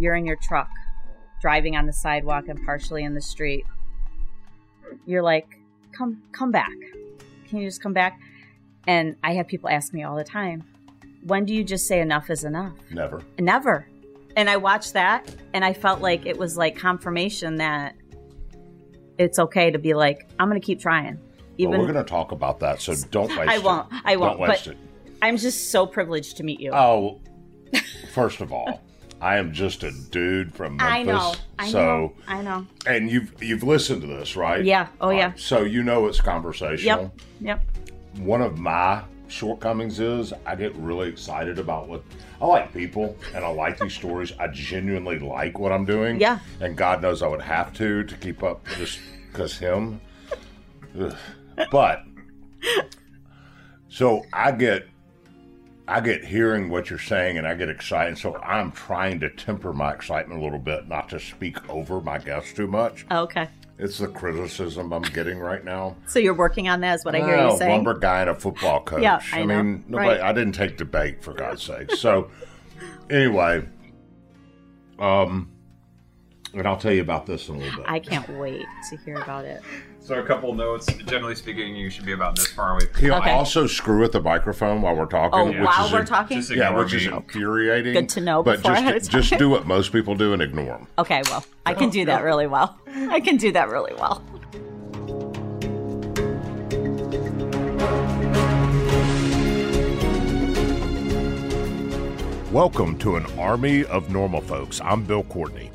you're in your truck, driving on the sidewalk and partially in the street. You're like, come, come back. Can you just come back? And I have people ask me all the time, when do you just say enough is enough? Never. Never. And I watched that and I felt like it was like confirmation that it's okay to be like, I'm going to keep trying. Even well, we're going to talk about that, so don't waste I won't. It. I won't. Don't waste but it. I'm just so privileged to meet you. Oh, first of all, I am just a dude from Memphis. I know. I so, know. I know. And you've you've listened to this, right? Yeah. Oh, All yeah. right. So you know it's conversational. Yep. Yep. One of my shortcomings is I get really excited about what I like people and I like these stories. I genuinely like what I'm doing. Yeah. And God knows I would have to to keep up just because him. Ugh. But so I get I get hearing what you're saying and I get excited. So I'm trying to temper my excitement a little bit, not to speak over my guests too much. Oh, okay. It's the criticism I'm getting right now. So you're working on that, is what I hear Well, you saying. lumber guy and a football coach. Yeah, I know. mean, nobody. Right. I didn't take debate for God's sake. So, anyway, um, and I'll tell you about this in a little bit. I can't wait to hear about it. So a couple notes. Generally speaking, you should be about this far away. From He'll Okay. also screw with the microphone while we're talking. Oh, which while is we're in- talking? Just Yeah, ignore which is infuriating. Good to know But just ahead of just do what most people do and ignore them. Okay, well, I can do that really well. I can do that really well. Welcome to an army of normal folks. I'm Bill Courtney.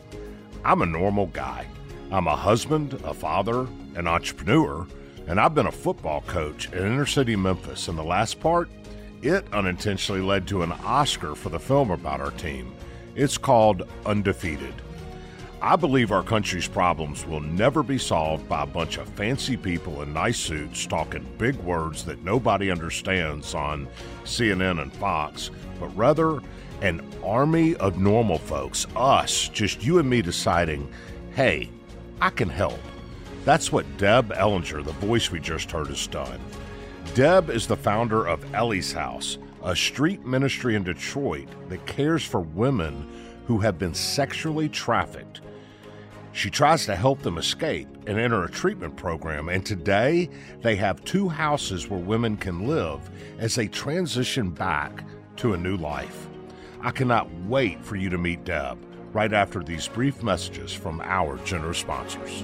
I'm a normal guy. I'm a husband, a father, an entrepreneur, and I've been a football coach in inner city Memphis. And the last part, it unintentionally led to an Oscar for the film about our team. It's called Undefeated. I believe our country's problems will never be solved by a bunch of fancy people in nice suits talking big words that nobody understands on CNN and Fox, but rather an army of normal folks, us, just you and me deciding, hey, I can help. That's what Deb Ellinger, the voice we just heard, has done. Deb is the founder of Elli's House, a street ministry in Detroit that cares for women who have been sexually trafficked. She tries to help them escape and enter a treatment program, and today they have two houses where women can live as they transition back to a new life. I cannot wait for you to meet Deb right after these brief messages from our generous sponsors.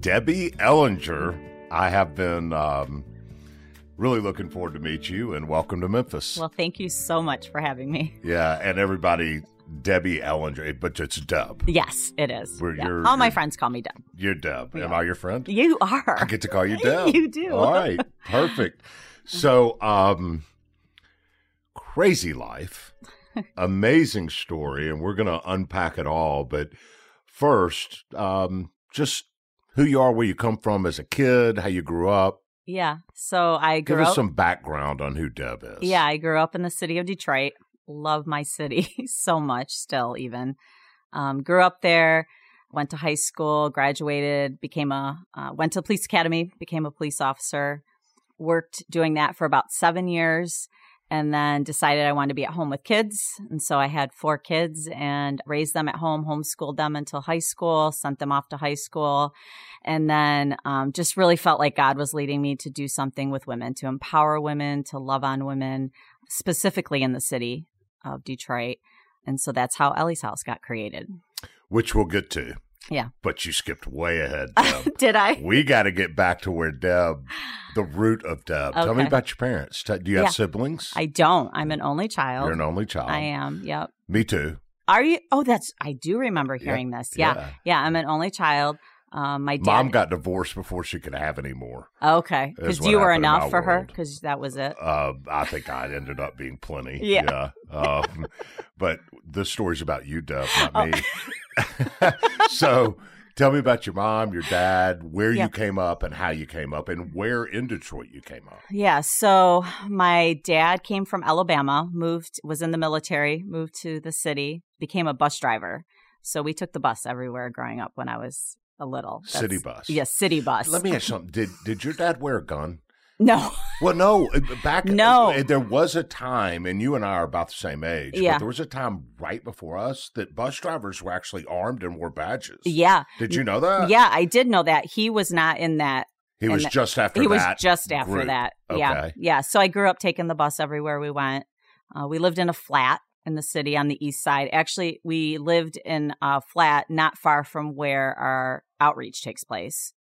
Debbie Ellinger. I have been um, really looking forward to meet you and welcome to Memphis. Well, thank you so much for having me. yeah, and everybody, Debbie Ellinger, but it's Deb. Yes, it is. Yeah. you're- All my you're- friends call me Deb. You're Deb. Am I your friend? You are. I get to call you Deb. You do. All right. Perfect. So, um, crazy life, amazing story, and we're going to unpack it all. But first, um, just who you are, where you come from as a kid, how you grew up. Yeah. So I Give us up. some background on who Deb is. Yeah, I grew up in the city of Detroit. Love my city so much still, even. Um, grew up there, went to high school, graduated, became a, uh, went to police academy, became a police officer, worked doing that for about seven years, and then decided I wanted to be at home with kids. And so I had four kids and raised them at home, homeschooled them until high school, sent them off to high school, and then um, just really felt like God was leading me to do something with women, to empower women, to love on women, specifically in the city of Detroit. And so that's how Elli's House got created. Which we'll get to. Yeah. But you skipped way ahead, Deb. Did I? we got to get back to where Deb, the root of Deb. Tell me about your parents. Do you have Yeah. siblings? I don't. I'm an only child. You're an only child. I am. Yep. Me too. Are you? Oh, that's. I do remember Yeah. hearing this. Yeah. Yeah. yeah. I'm an only child. Um, my dad. Mom got divorced before she could have any more. okay, because you were happened in my enough for her. Because that was it. Uh, I think I ended up being plenty. Yeah. Um, but the story's about you, Deb, not Oh. me. so tell me about your mom, your dad, where Yeah. you came up and how you came up, and where in Detroit you came up. Yeah. So my dad came from Alabama, moved, was in the military, moved to the city, became a bus driver. So we took the bus everywhere growing up when I was a little. City bus. Yes, city bus. Let me ask something. Did did your dad wear a gun? No. Well, no. uh, Back No. uh, there was a time, and you and I are about the same age. Yeah. But there was a time right before us that bus drivers were actually armed and wore badges. Yeah. Did you know that? Yeah, I did know that. He was not in that. He was that- just after he was that. just after group. that. Yeah. Okay. Yeah. So I grew up taking the bus everywhere we went. Uh, we lived in a flat in the city on the east side. Actually, we lived in a flat not far from where our outreach takes place.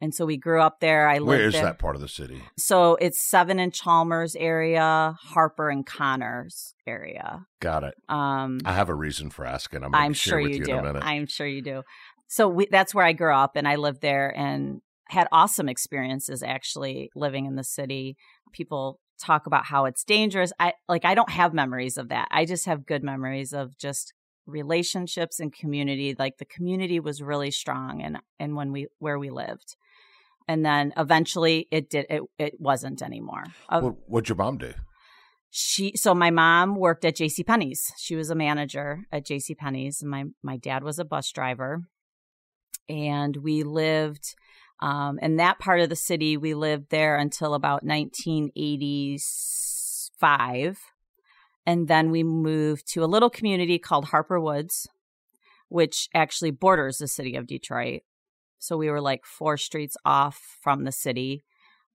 And so we grew up there. I lived Where is there. that part of the city? So it's Seven and Chalmers area, Harper and Connors area. Got it. Um, I have a reason for asking. I'm, I'm sure with you, you do. in a minute. I'm sure you do. So we, that's where I grew up, and I lived there and had awesome experiences actually living in the city. People talk about how it's dangerous. I like I don't have memories of that. I just have good memories of just relationships and community. Like the community was really strong and and when we where we lived. And then eventually it did it it wasn't anymore. What, what'd your mom do? she so my mom worked at JC Penney's. She was a manager at JC Penney's and my my dad was a bus driver. And we lived um in that part of the city we lived there until about 1985. And then we moved to a little community called Harper Woods, which actually borders the city of Detroit. So we were like four streets off from the city.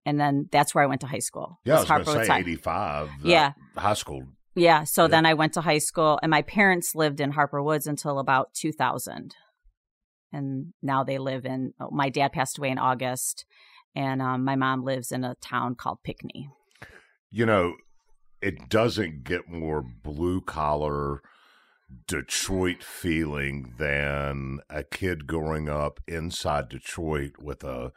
And then that's where I went to high school. Yeah, I was was going to Harper say Woods High. 85. uh, Yeah. high school. Yeah. So Yeah. then I went to high school, and my parents lived in Harper Woods until about 2000. And now they live in, oh, my dad passed away in August, and um, my mom lives in a town called Pinckney. You know, it doesn't get more blue collar Detroit feeling than a kid growing up inside Detroit with a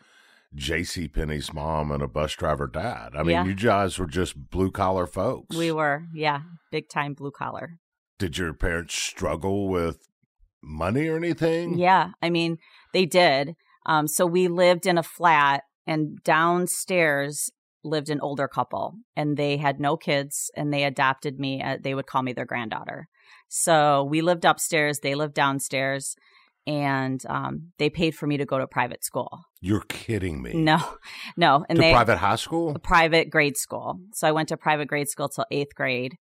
J.C. Penney's mom and a bus driver dad. I mean, Yeah. you guys were just blue collar folks. We were, yeah, big time blue collar. Did your parents struggle with money or anything? Yeah. I mean, they did. Um, so we lived in a flat, and downstairs lived an older couple, and they had no kids, and they adopted me. Uh, they would call me their granddaughter. So we lived upstairs, they lived downstairs, and um, they paid for me to go to private school. You're kidding me. No, no, and to they private high school? a private grade school. So I went to private grade school till eighth grade,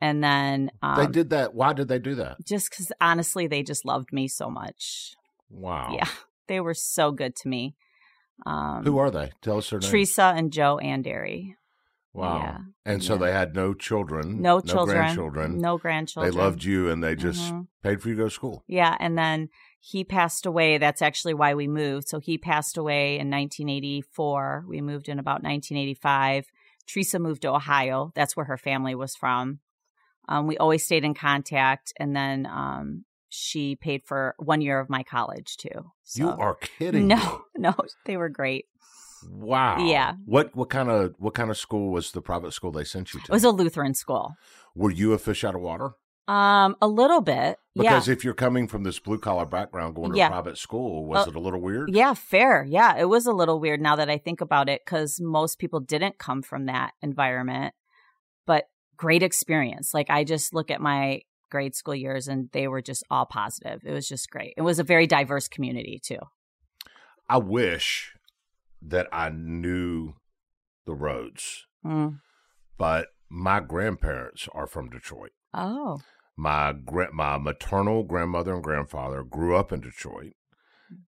and then um, they did that. Why did they do that? just because honestly, they just loved me so much. Wow. Yeah, they were so good to me. Um, Who are they? Tell us their name. Teresa and Joe Andery. Wow. Yeah. And so Yeah. they had no children, No children. grandchildren. No grandchildren. They loved you and they just Mhm. paid for you to go to school. Yeah, and then he passed away. That's actually why we moved. So he passed away in 1984. We moved in about 1985. Teresa moved to Ohio. That's where her family was from. Um, we always stayed in contact, and then um, she paid for one year of my college too. So. You are kidding. me. No, no, they were great. Wow. Yeah. What what kind of what kind of school was the private school they sent you to? It was a Lutheran school. Were you a fish out of water? Um, a little bit. Because yeah. if you're coming from this blue collar background going to Yeah. private school, was Uh, it a little weird? Yeah, fair. Yeah, it was a little weird now that I think about it because most people didn't come from that environment, but great experience. Like I just look at my grade school years and they were just all positive. It was just great. It was a very diverse community too. I wish that I knew the roads, Mm. but my grandparents are from Detroit. Oh, My gra- my maternal grandmother and grandfather grew up in Detroit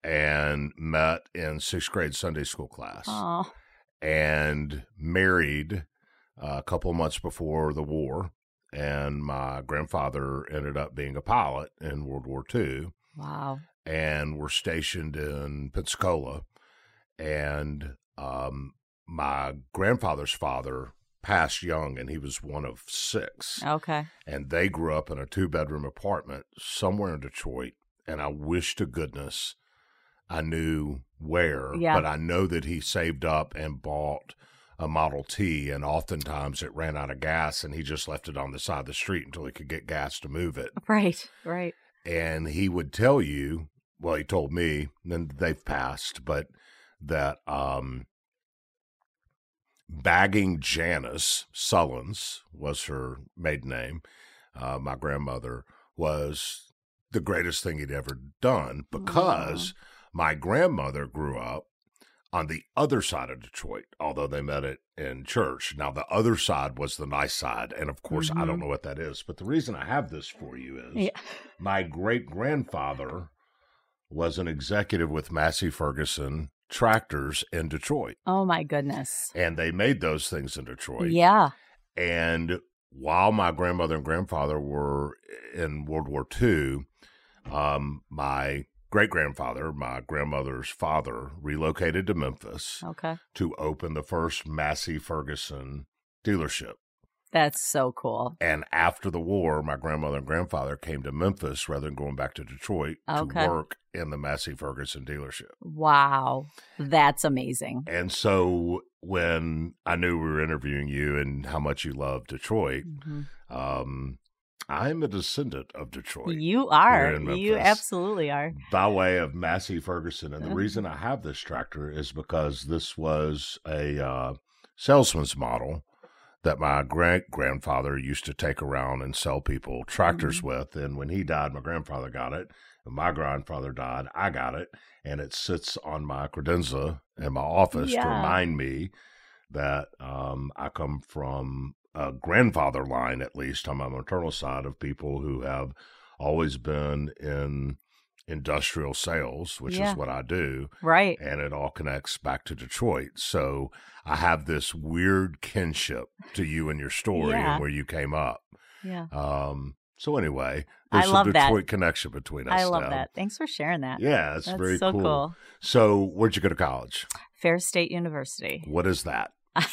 and met in sixth grade Sunday school class. oh, and married uh, a couple months before the war. And my grandfather ended up being a pilot in World War II wow. and were stationed in Pensacola. And um, my grandfather's father passed young, and he was one of six. Okay. And they grew up in a two bedroom apartment somewhere in Detroit. And I wish to goodness I knew where, Yeah. but I know that he saved up and bought a Model T, and oftentimes it ran out of gas, and he just left it on the side of the street until he could get gas to move it. Right. Right. And he would tell you, well, he told me, and they've passed, but that um, bagging Janice Sullins was her maiden name. Uh, my grandmother was the greatest thing he'd ever done because my grandmother grew up on the other side of Detroit, although they met it in church. Now, the other side was the nice side. And of course, I don't know what that is. But the reason I have this for you is Yeah. my great grandfather was an executive with Massey Ferguson tractors in Detroit. Oh my goodness. And they made those things in Detroit. Yeah. And while my grandmother and grandfather were in World War II, um, my great grandfather, my grandmother's father, relocated to Memphis Okay. to open the first Massey Ferguson dealership. That's so cool. And after the war, my grandmother and grandfather came to Memphis rather than going back to Detroit Okay. to work in the Massey Ferguson dealership. Wow. That's amazing. And so when I knew we were interviewing you and how much you love Detroit, Mhm. um, I'm a descendant of Detroit You are. You absolutely are. by way of Massey Ferguson. And the Uh-huh. reason I have this tractor is because this was a uh, salesman's model that my great grandfather used to take around and sell people tractors Mm-hmm. with. And when he died, my grandfather got it. And my grandfather died, I got it. And it sits on my credenza in my office to remind me that um, I come from a grandfather line, at least on my maternal side, of people who have always been in industrial sales, which Yeah. is what I do, Right. and it all connects back to Detroit. So I have this weird kinship to you and your story Yeah. and where you came up. Yeah. Um, so anyway, I there's love a that. Detroit connection between us. I love now. that. Thanks for sharing that. Yeah, it's That's very so cool. cool. So where'd you go to college? Ferris State University. What is that?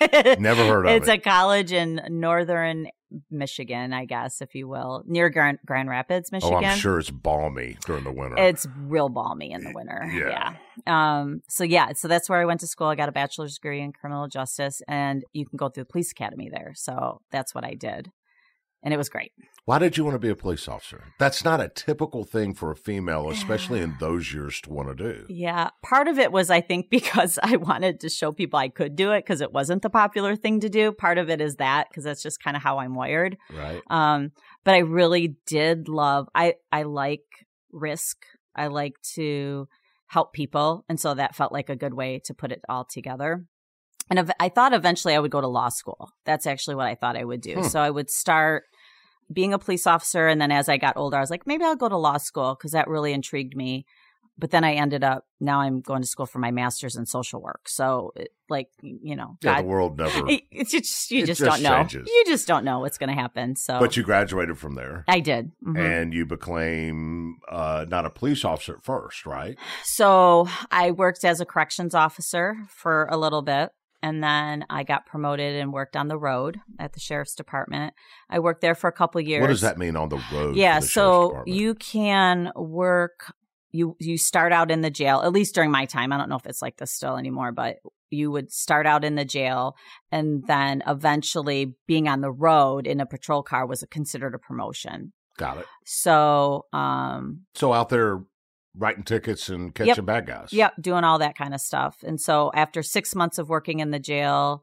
Never heard of it's it. It's a college in northern Michigan, I guess, if you will, near Grand, Grand Rapids, Michigan. Oh, I'm sure it's balmy during the winter. It's real balmy in the winter. Yeah. Yeah. Um, so yeah, so that's where I went to school. I got a bachelor's degree in criminal justice and you can go through the police academy there. So that's what I did. And it was great. Why did you want to be a police officer? That's not a typical thing for a female, especially in those years, to want to do. Yeah. Part of it was, I think, because I wanted to show people I could do it because it wasn't the popular thing to do. Part of it is that because that's just kind of how I'm wired. Right? Um, but I really did love, I, I like risk. I like to help people. And so that felt like a good way to put it all together. And ev- I thought eventually I would go to law school. That's actually what I thought I would do. Hmm. So I would start being a police officer. And then as I got older, I was like, maybe I'll go to law school because that really intrigued me. but then I ended up now I'm going to school for my master's in social work. So it, like you know, Yeah, God, the world never. it- it's just you it just, just don't know. changes. You just don't know what's going to happen. So But you graduated from there. I did. Mhm. And you became uh, not a police officer at first, right? So I worked as a corrections officer for a little bit. And then I got promoted and worked on the road at the sheriff's department. I worked there for a couple years. What does that mean on the road? Yeah, the so you can work. You you start out in the jail. At least during my time, I don't know if it's like this still anymore, but you would start out in the jail, and then eventually being on the road in a patrol car was considered a promotion. got it. So, um, So out there writing tickets and catching bad guys. Yep, doing all that kind of stuff. And so after six months of working in the jail,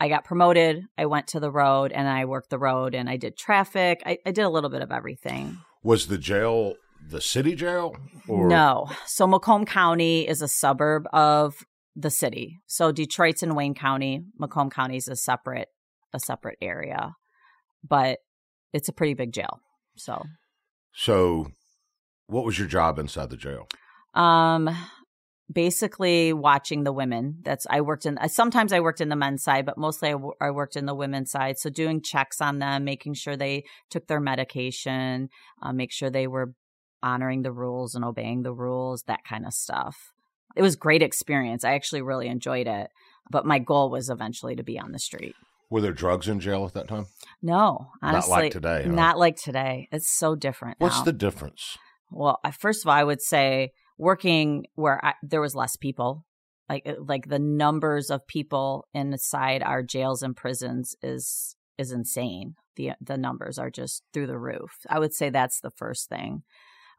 I got promoted. I went to the road and I worked the road and I did traffic. I, I did a little bit of everything. Was the jail the city jail? Or no. So Macomb County is a suburb of the city. So Detroit's in Wayne County. Macomb County is a separate a separate area. But it's a pretty big jail. So So, what was your job inside the jail? Um, basically watching the women. That's I worked in. Sometimes I worked in the men's side, but mostly I, w- I worked in the women's side. So doing checks on them, making sure they took their medication, uh, make sure they were honoring the rules and obeying the rules, that kind of stuff. It was great experience. I actually really enjoyed it. But my goal was eventually to be on the street. Were there drugs in jail at that time? No, Not like today, huh? Not like today. It's so different. What's now. the difference? Well, I, first of all, I would say working where I, there was less people, like like the numbers of people inside our jails and prisons is is insane. the The numbers are just through the roof. I would say that's the first thing.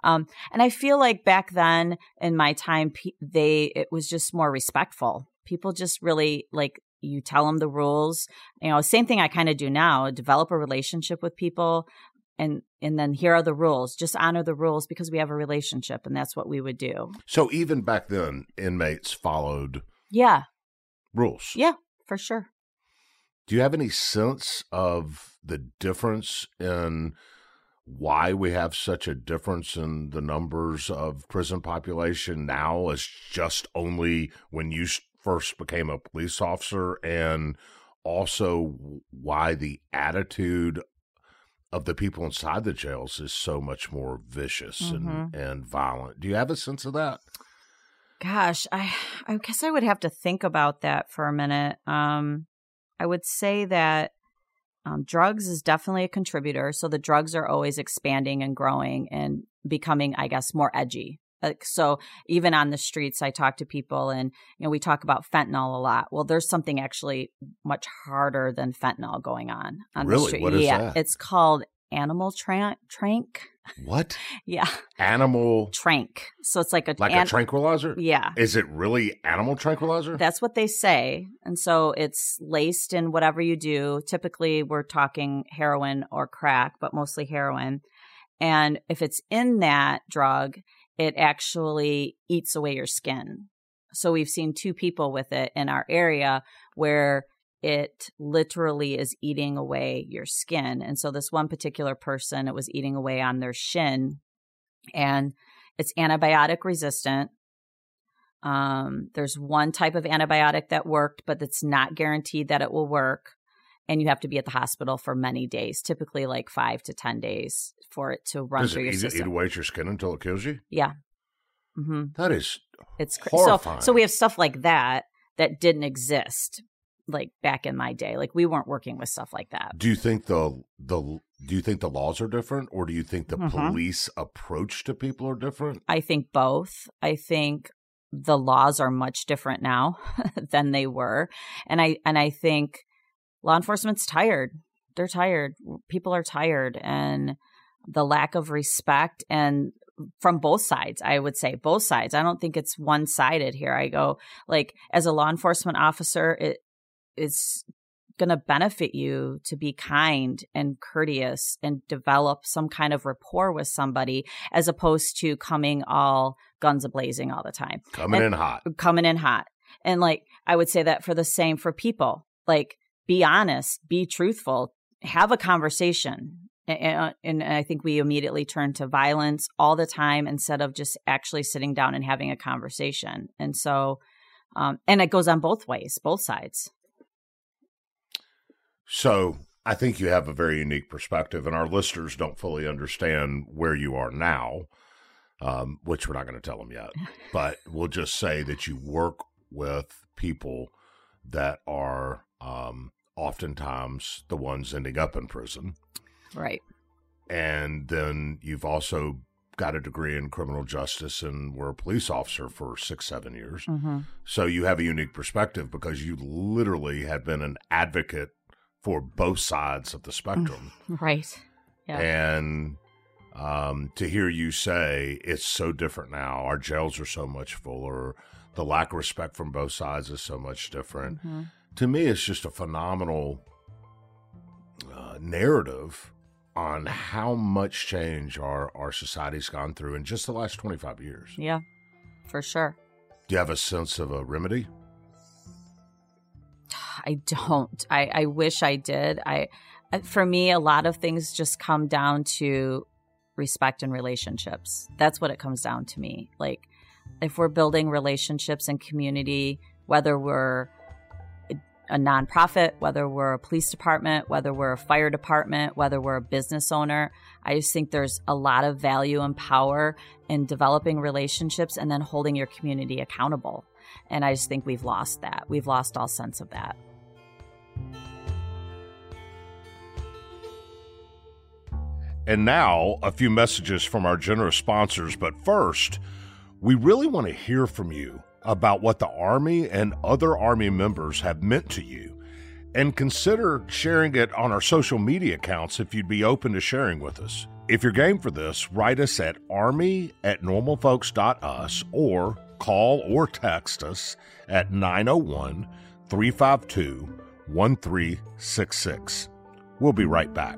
Um, and I feel like back then in my time, they it was just more respectful. People just really like you tell them the rules. You know, same thing I kind of do now. Develop a relationship with people, and and then here are the rules. Just honor the rules because we have a relationship, and that's what we would do. So even back then, inmates followed Yeah, rules. yeah, for sure. Do you have any sense of the difference in why we have such a difference in the numbers of prison population now as just only when you first became a police officer and also why the attitude of the people inside the jails is so much more vicious and, and violent. Do you have a sense of that? Gosh, I I guess I would have to think about that for a minute. Um, I would say that um, drugs is definitely a contributor. So the drugs are always expanding and growing and becoming, I guess, more edgy. Like so, even on the streets, I talk to people, and you know, we talk about fentanyl a lot. Well, there's something actually much harder than fentanyl going on on Really? the street. What is yeah, that? it's called animal tra- trank. What? Yeah, Animal trank. So it's like a like an- a tranquilizer? Yeah, Is it really animal tranquilizer? That's what they say. And so it's laced in whatever you do. Typically, we're talking heroin or crack, but mostly heroin. And if it's in that drug, it actually eats away your skin. So we've seen two people with it in our area where it literally is eating away your skin. And so this one particular person, it was eating away on their shin and it's antibiotic resistant. Um, there's one type of antibiotic that worked, but it's not guaranteed that it will work. And you have to be at the hospital for many days, typically like five to 10 days for it to run Does through it your eat, eat system. away at your skin until it kills you? Yeah. hmm That is It's so, horrifying. so we have stuff like that that didn't exist like back in my day. Like we weren't working with stuff like that. Do you think the the do you think the laws are different, or do you think the Mhm. police approach to people are different? I think both. I think the laws are much different now than they were. And I and I think law enforcement's tired. They're tired. People are tired and the lack of respect and from both sides, I would say both sides. I don't think it's one sided here. I go like as a law enforcement officer, it is going to benefit you to be kind and courteous and develop some kind of rapport with somebody as opposed to coming all guns a blazing all the time Coming And- in hot. coming in hot. And like I would say that for the same for people. Like be honest, be truthful, have a conversation. and, and I think we immediately turn to violence all the time instead of just actually sitting down and having a conversation. And so, um, and it goes on both ways, both sides. So I think you have a very unique perspective, and our listeners don't fully understand where you are now, um, which we're not going to tell them yet. but we'll just say that you work with people that are um, oftentimes the ones ending up in prison. Right. And then you've also got a degree in criminal justice and were a police officer for six, seven years. Mm-hmm. So you have a unique perspective because you literally have been an advocate for both sides of the spectrum. Right. Yeah. And um, to hear you say it's so different now, our jails are so much fuller, the lack of respect from both sides is so much different. Mm-hmm. To me, it's just a phenomenal uh, narrative on how much change our, our society's gone through in just the last 25 years. Yeah, for sure. Do you have a sense of a remedy? I don't. I, I wish I did. I, for me, a lot of things just come down to respect and relationships. That's what it comes down to me. Like, if we're building relationships and community, whether we're a nonprofit, whether we're a police department, whether we're a fire department, whether we're a business owner. I just think there's a lot of value and power in developing relationships and then holding your community accountable. And I just think we've lost that. We've lost all sense of that. And now, a few messages from our generous sponsors. But first, we really want to hear from you about what the Army and other Army members have meant to you. And consider sharing it on our social media accounts if you'd be open to sharing with us. If you're game for this, write us at army at normalfolks.us or call or text us at 901 352 1366. We'll be right back.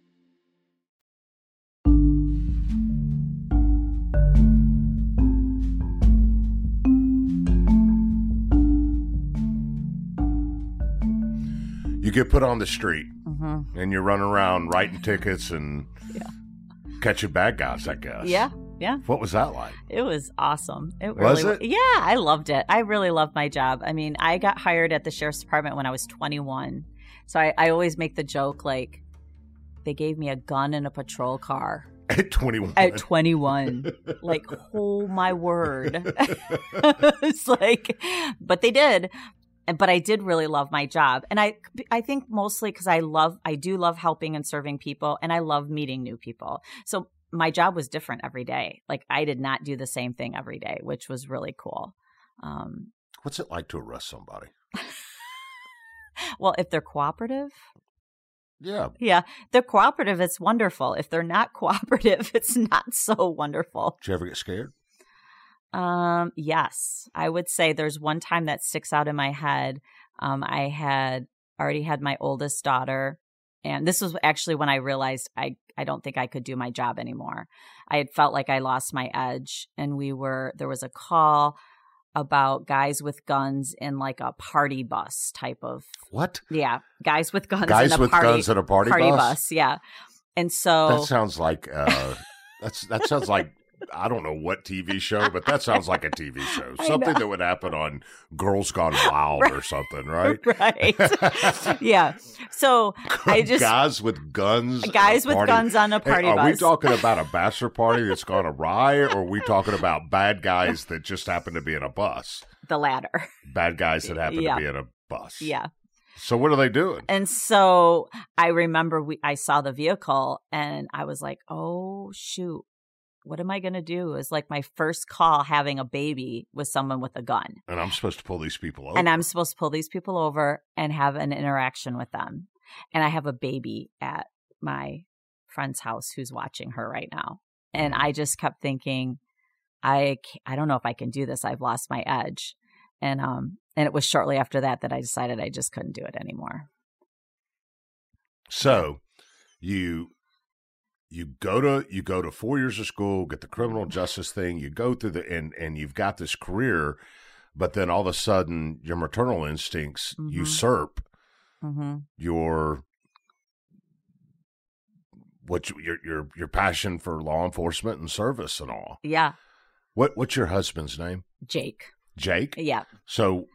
You get put on the street Mm-hmm. and you run around writing tickets and catching bad guys, I guess. Yeah, yeah. What was that like? It was awesome. It Was really it? Yeah, I loved it. I really loved my job. I mean, I got hired at the sheriff's department when I was 21. So I, I always make the joke like they gave me a gun and a patrol car At 21. at 21. like, oh my word. it's like, but they did. But I did really love my job, and I I think mostly because I love I do love helping and serving people, and I love meeting new people. So my job was different every day. Like I did not do the same thing every day, which was really cool. Um, What's it like to arrest somebody? well, if they're cooperative, Yeah. yeah, they're cooperative. It's wonderful. If they're not cooperative, it's not so wonderful. Did you ever get scared? Um, yes, I would say there's one time that sticks out in my head. Um, I had already had my oldest daughter, and this was actually when I realized I I don't think I could do my job anymore. I had felt like I lost my edge, and we were there was a call about guys with guns in like a party bus type of What? yeah guys with guns Guys in a with party, guns at a party, bus? yeah and so That sounds like uh that's that sounds like I don't know what TV show, but that sounds like a TV show. Something that would happen on Girls Gone Wild or something, right? right yeah so I just guys with guns. guys with guns on a Hey, party are bus we talking about a bachelor party that's gone awry, or are we talking about bad guys that just happen to be in a bus? the latter Bad guys that happen Yeah. to be in a bus. yeah So what are they doing? and so i remember we i saw the vehicle and i was like oh shoot what am i going to do is like my first call having a baby with someone with a gun. And I'm supposed to pull these people over. and i'm supposed to pull these people over and have an interaction with them. And i have a baby at my friend's house who's watching her right now. And i just kept thinking i i don't know if i can do this. I've lost my edge. And um and it was shortly after that that i decided i just couldn't do it anymore. So you you go to you go to four years of school, get the criminal justice thing, you go through the and and you've got this career, but then all of a sudden your maternal instincts Mhm. usurp mm-hmm. your what you, your your your passion for law enforcement and service and all. yeah What what's your husband's name? jake Jake. yeah So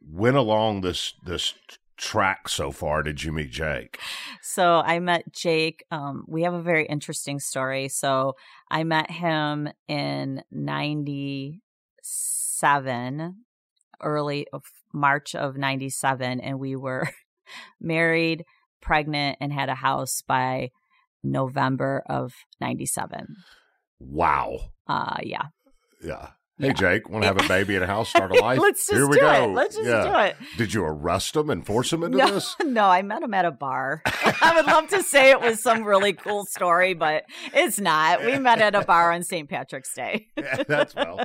went along this this track so far did you meet Jake? So I met Jake. Um, we have a very interesting story. So I met him in 97, early of March of 97, and we were married, pregnant, and had a house by November of 97. Wow. Uh, yeah. Yeah. Hey Yeah. Jake, want to have a baby in a house, start a life? Let's just Here we do go. it. Let's just Yeah. do it. Did you arrest him and force him into No, this? no, I met him at a bar. I would love to say it was some really cool story, but it's not. We met at a bar on St. Patrick's Day. Yeah, That's well.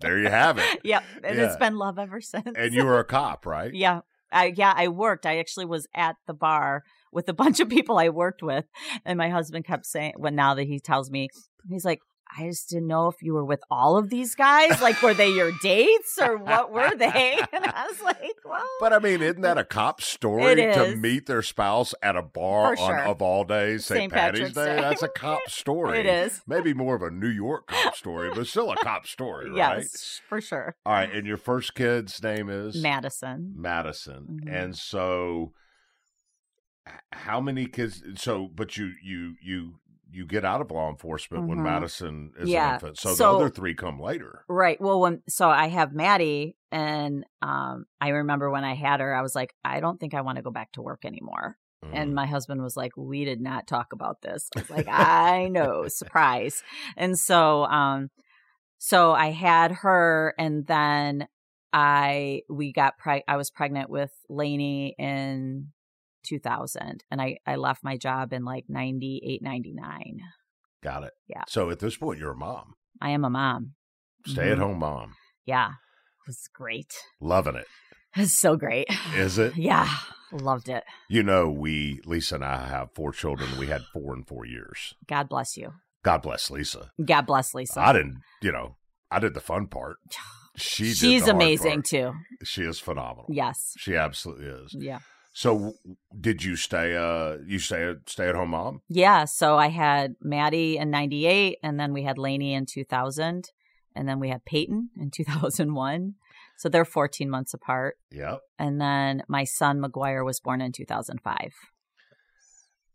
There you have it. Yep, and Yeah. it's been love ever since. And you were a cop, right? yeah, I, yeah, I worked. I actually was at the bar with a bunch of people I worked with, and my husband kept saying, "When now that he tells me, he's like." I just didn't know if you were with all of these guys. Like, were they your dates or what were they? And I was like, well, But I mean, isn't that a cop story to meet their spouse at a bar For on of all days, St. Patrick's Day? Day. That's a cop story. it is. Maybe more of a New York cop story, but still a cop story, right? Yes, for sure. All right. And your first kid's name is Madison. Madison. Mhm. And so how many kids so but you you you you get out of law enforcement when Mhm. Madison is Yeah. an infant. So, the other three come later. Right. Well, when so I have Maddie, and um, I remember when I had her, I was like, I don't think I want to go back to work anymore. And Mm. my husband was like, We did not talk about this. I was like, I know, surprise. And so, um, so I had her, and then I we got preg- I was pregnant with Lainey in 2000, and I I left my job in like 98, 99. Got it. Yeah. So at this point you're a mom. I am a mom. Stay at mm-hmm. home mom. Yeah, it was great. Loving it. It was so great. Is it? Yeah, loved it. You know, we Lisa and I have four children. We had four in four years. God bless you. God bless Lisa. God bless Lisa. I didn't, you know, I did the fun part. She did She's amazing too. She is phenomenal. Yes. She absolutely is. Yeah. So did you stay uh you stay a stay at home mom? Yeah. So I had Maddie in 98, and then we had Lainey in 2000, and then we had Peyton in 2001. So they're 14 months apart. Yep. And then my son, McGuire, was born in 2005.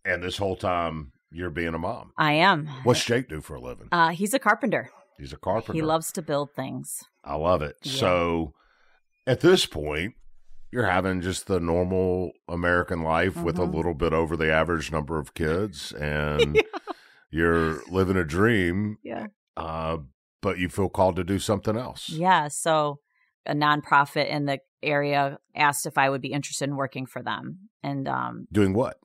And this whole time you're being a mom. I am. What's Jake do for a living? Uh, he's a carpenter. He's a carpenter. He loves to build things. I love it. Yeah. So at this point, you're having just the normal American life with a Mhm. little bit over the average number of kids, and you're living a dream. Yeah. Uh, but you feel called to do something else. Yeah. So a nonprofit in the area asked if I would be interested in working for them and um, Doing what?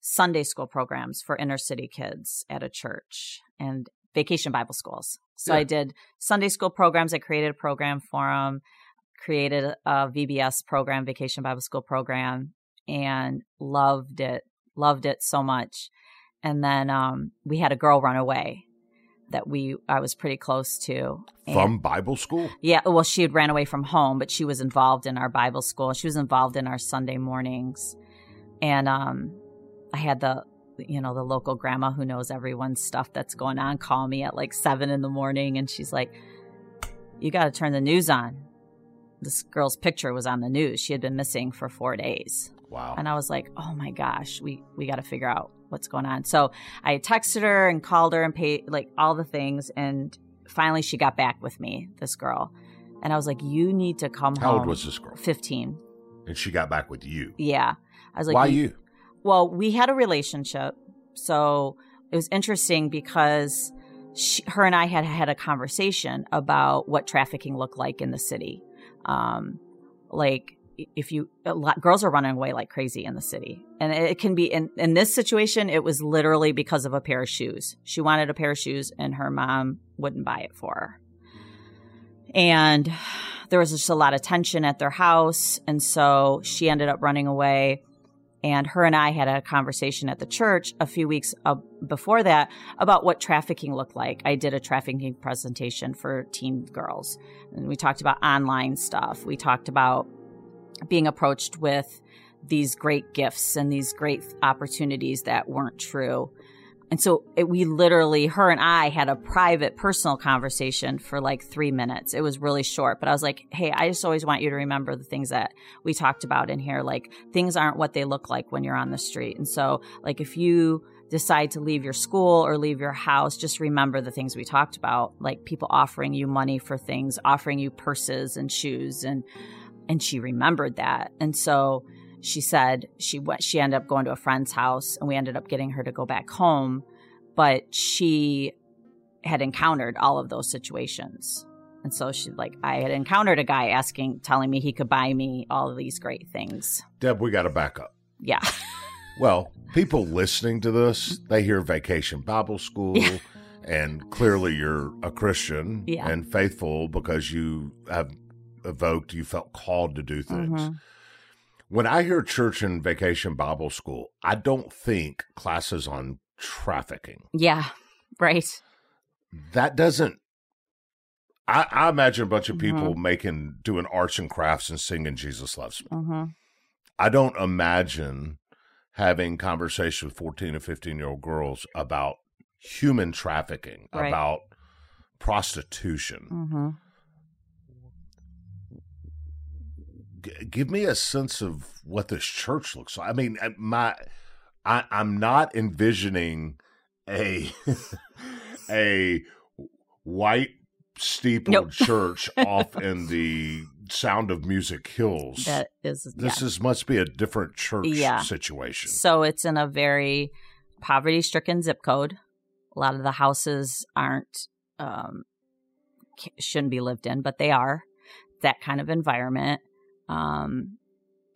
Sunday school programs for inner city kids at a church and vacation Bible schools. So Yeah. I did Sunday school programs. I created a program for them, created a VBS program, Vacation Bible School program, and loved it. Loved it so much. And then um, we had a girl run away that we I was pretty close to. And- From Bible school? yeah, well, she had ran away from home, but she was involved in our Bible school. She was involved in our Sunday mornings, and um, I had the, you know, the local grandma who knows everyone's stuff that's going on call me at like seven in the morning, and she's like, "You got to turn the news on." This girl's picture was on the news. She had been missing for four days. Wow. And I was like, oh my gosh, we, we got to figure out what's going on. So I texted her and called her and paid like all the things. And finally she got back with me, this girl. And I was like, you need to come How home. How old was this girl? 15. And she got back with you. Yeah. I was like, Why you? well, we had a relationship. So it was interesting because she, her and I had had a conversation about what trafficking looked like in the city. Um, like if you, lot, girls are running away like crazy in the city. And it can be in, in this situation, it was literally because of a pair of shoes. She wanted a pair of shoes and her mom wouldn't buy it for her. And there was just a lot of tension at their house. And so she ended up running away. And her and I had a conversation at the church a few weeks uh, before that about what trafficking looked like. I did a trafficking presentation for teen girls. And we talked about online stuff. We talked about being approached with these great gifts and these great opportunities that weren't true. And so it, we literally, her and I had a private personal conversation for like three minutes. It was really short, but I was like, Hey, I just always want you to remember the things that we talked about in here. Like things aren't what they look like when you're on the street. And so like if you decide to leave your school or leave your house, just remember the things we talked about, like people offering you money for things, offering you purses and shoes and, and she remembered that. And so she said she went she ended up going to a friend's house and we ended up getting her to go back home but she had encountered all of those situations and so she like i had encountered a guy asking telling me he could buy me all of these great things Deb, we got to back up. yeah Well, people listening to this, they hear Vacation Bible School, Yeah. and clearly you're a Christian Yeah. and faithful because you have evoked, you felt called to do things. Mhm. When I hear church and Vacation Bible School, I don't think classes on trafficking. yeah right That doesn't. I, I imagine a bunch of Mhm. people making, doing arts and crafts and singing Jesus Loves Me. hmm I don't imagine having conversations with 14 and 15 year old girls about human trafficking, Right. about prostitution. hmm G- give me a sense of what this church looks like. I mean, my I, I'm not envisioning a a white steepled Nope. church off in the Sound of Music Hills. that is this yeah. is must be a different church Yeah. situation. So it's in a very poverty stricken zip code. A lot of the houses aren't, um, shouldn't be lived in, but they are that kind of environment. Um,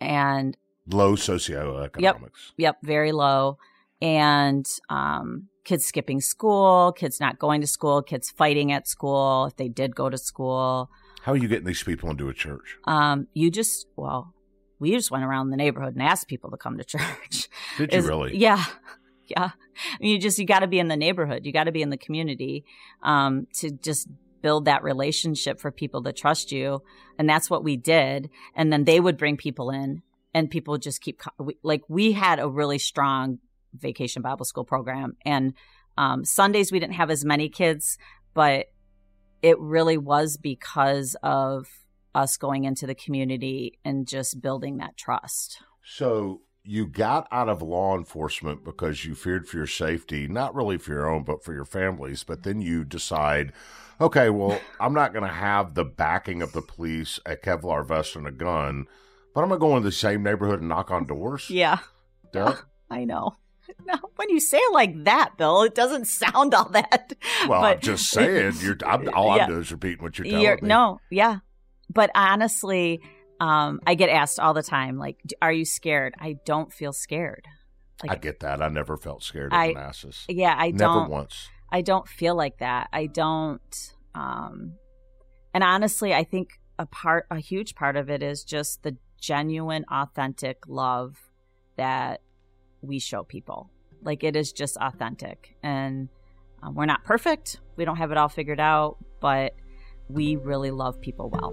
and Low socioeconomics. yep, yep, very low. And, um, kids skipping school, kids not going to school, kids fighting at school if they did go to school. How are you getting these people into a church? Um, you just, well, we just went around the neighborhood and asked people to come to church. Did you really? Yeah. Yeah. I mean, you just, you got to be in the neighborhood. You got to be in the community um, to just build that relationship for people to trust you. And that's what we did. And then they would bring people in and people would just keep, like, we had a really strong vacation Bible school program. And um, Sundays, we didn't have as many kids, but it really was because of us going into the community and just building that trust. So you got out of law enforcement because you feared for your safety, not really for your own, but for your families. But then you decide, okay, well, I'm not going to have the backing of the police, a Kevlar vest, and a gun. But I'm gonna go in the same neighborhood and knock on doors. Yeah, Duh. I know. No, when you say it like that, Bill, it doesn't sound all that. Well, I'm just saying. You're. I'm, all Yeah. I'm doing is repeating what you're telling You're- me. No, yeah. But honestly, um, I get asked all the time, like, "Are you scared?" I don't feel scared. I get that. I never felt scared I- of Manassas. Yeah, I Never don't. once. I don't feel like that. I don't. Um, and honestly, I think a part, a huge part of it is just the genuine, authentic love that we show people. Like it is just authentic, and um, we're not perfect. We don't have it all figured out, but we really love people well.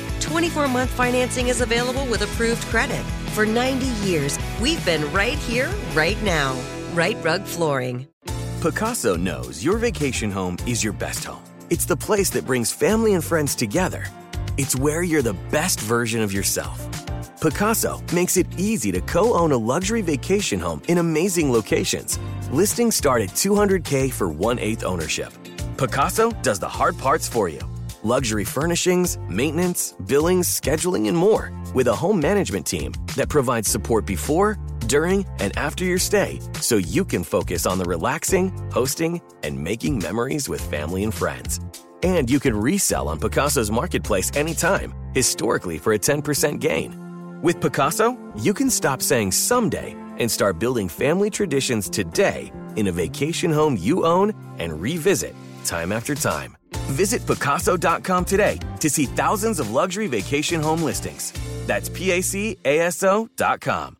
24 month financing is available with approved credit. For 90 years, we've been right here, right now. Rite Rug Flooring. Pacaso knows your vacation home is your best home. It's the place that brings family and friends together. It's where you're the best version of yourself. Pacaso makes it easy to co own a luxury vacation home in amazing locations. Listings start at 200K for one eighth ownership. Pacaso does the hard parts for you luxury furnishings, maintenance, billings, scheduling, and more with a home management team that provides support before, during, and after your stay so you can focus on the relaxing, hosting, and making memories with family and friends. And you can resell on Pacaso's marketplace anytime, historically for a 10% gain. With Pacaso, you can stop saying someday and start building family traditions today in a vacation home you own and revisit time after time. Visit Pacaso.com today to see thousands of luxury vacation home listings. That's PACASO.com.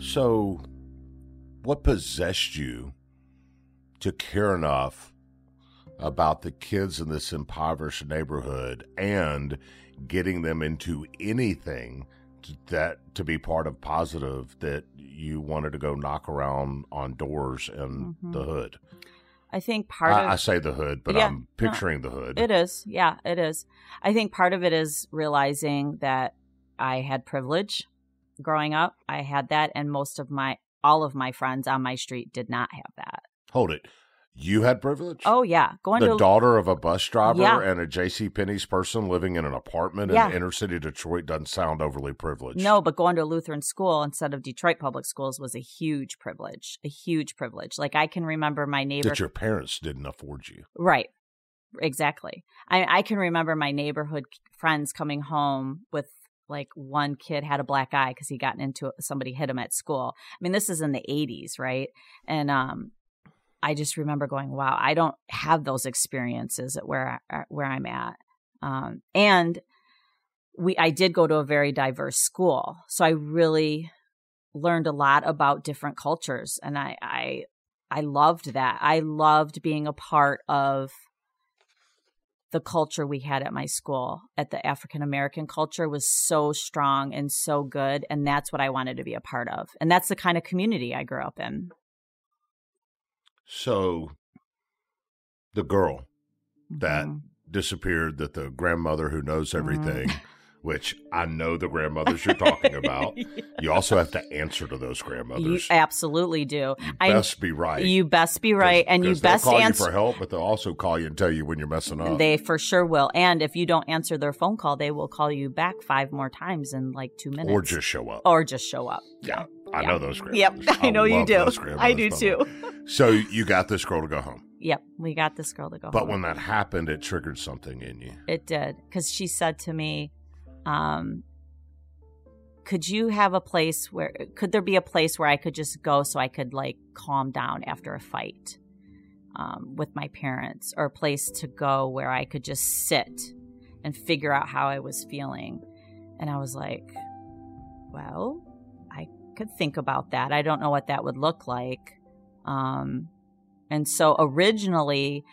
So, what possessed you to care enough about the kids in this impoverished neighborhood and getting them into anything that to be part of positive that you wanted to go knock around on doors in Mhm. the hood? I think part I, of I say the hood, but Yeah, I'm picturing the hood. It is. Yeah, it is. I think part of it is realizing that I had privilege growing up. I had that and most of my all of my friends on my street did not have that. Hold it. You had privilege? Oh yeah, going the to daughter of a bus driver Yeah. and a J.C. Penney's person living in an apartment Yeah. in inner city Detroit doesn't sound overly privileged. No, but going to a Lutheran school instead of Detroit public schools was a huge privilege. A huge privilege. Like I can remember my neighbor that your parents didn't afford you. Right. Exactly. I I can remember my neighborhood friends coming home with like one kid had a black eye because he gotten into it, somebody hit him at school. I mean, this is in the 80s, right? And um I just remember going, "Wow, I don't have those experiences at where I, where I'm at." Um and we I did go to a very diverse school. So I really learned a lot about different cultures and I I I loved that. I loved being a part of the culture we had at my school at the African American culture was so strong and so good and that's what I wanted to be a part of. And that's the kind of community I grew up in. So the girl that Mhm. disappeared, that the grandmother who knows Mm-hmm. everything, which I know the grandmothers you're talking about. You also have to answer to those you grandmothers. absolutely do. You I- best be right. You best be right and you best call answer you for help, but they'll also call you and tell you when you're messing up. They for sure will. And if you don't answer their phone call, they will call you back five more times in like two minutes. or just show up. or just show up. yeah, I Yeah. know those Yep, grandmothers. I know you do. I do grandmothers, by the too. So you got this girl to go home. yep, we got this girl to go. Home. But home. when that happened, it triggered something in you. It did because she said to me, um, "Could you have a place where? Could there be a place where I could just go so I could like calm down after a fight um, with my parents, or a place to go where I could just sit and figure out how I was feeling?" And I was like, "Well, I could think about that. I don't know what that would look like." Um, and so originally,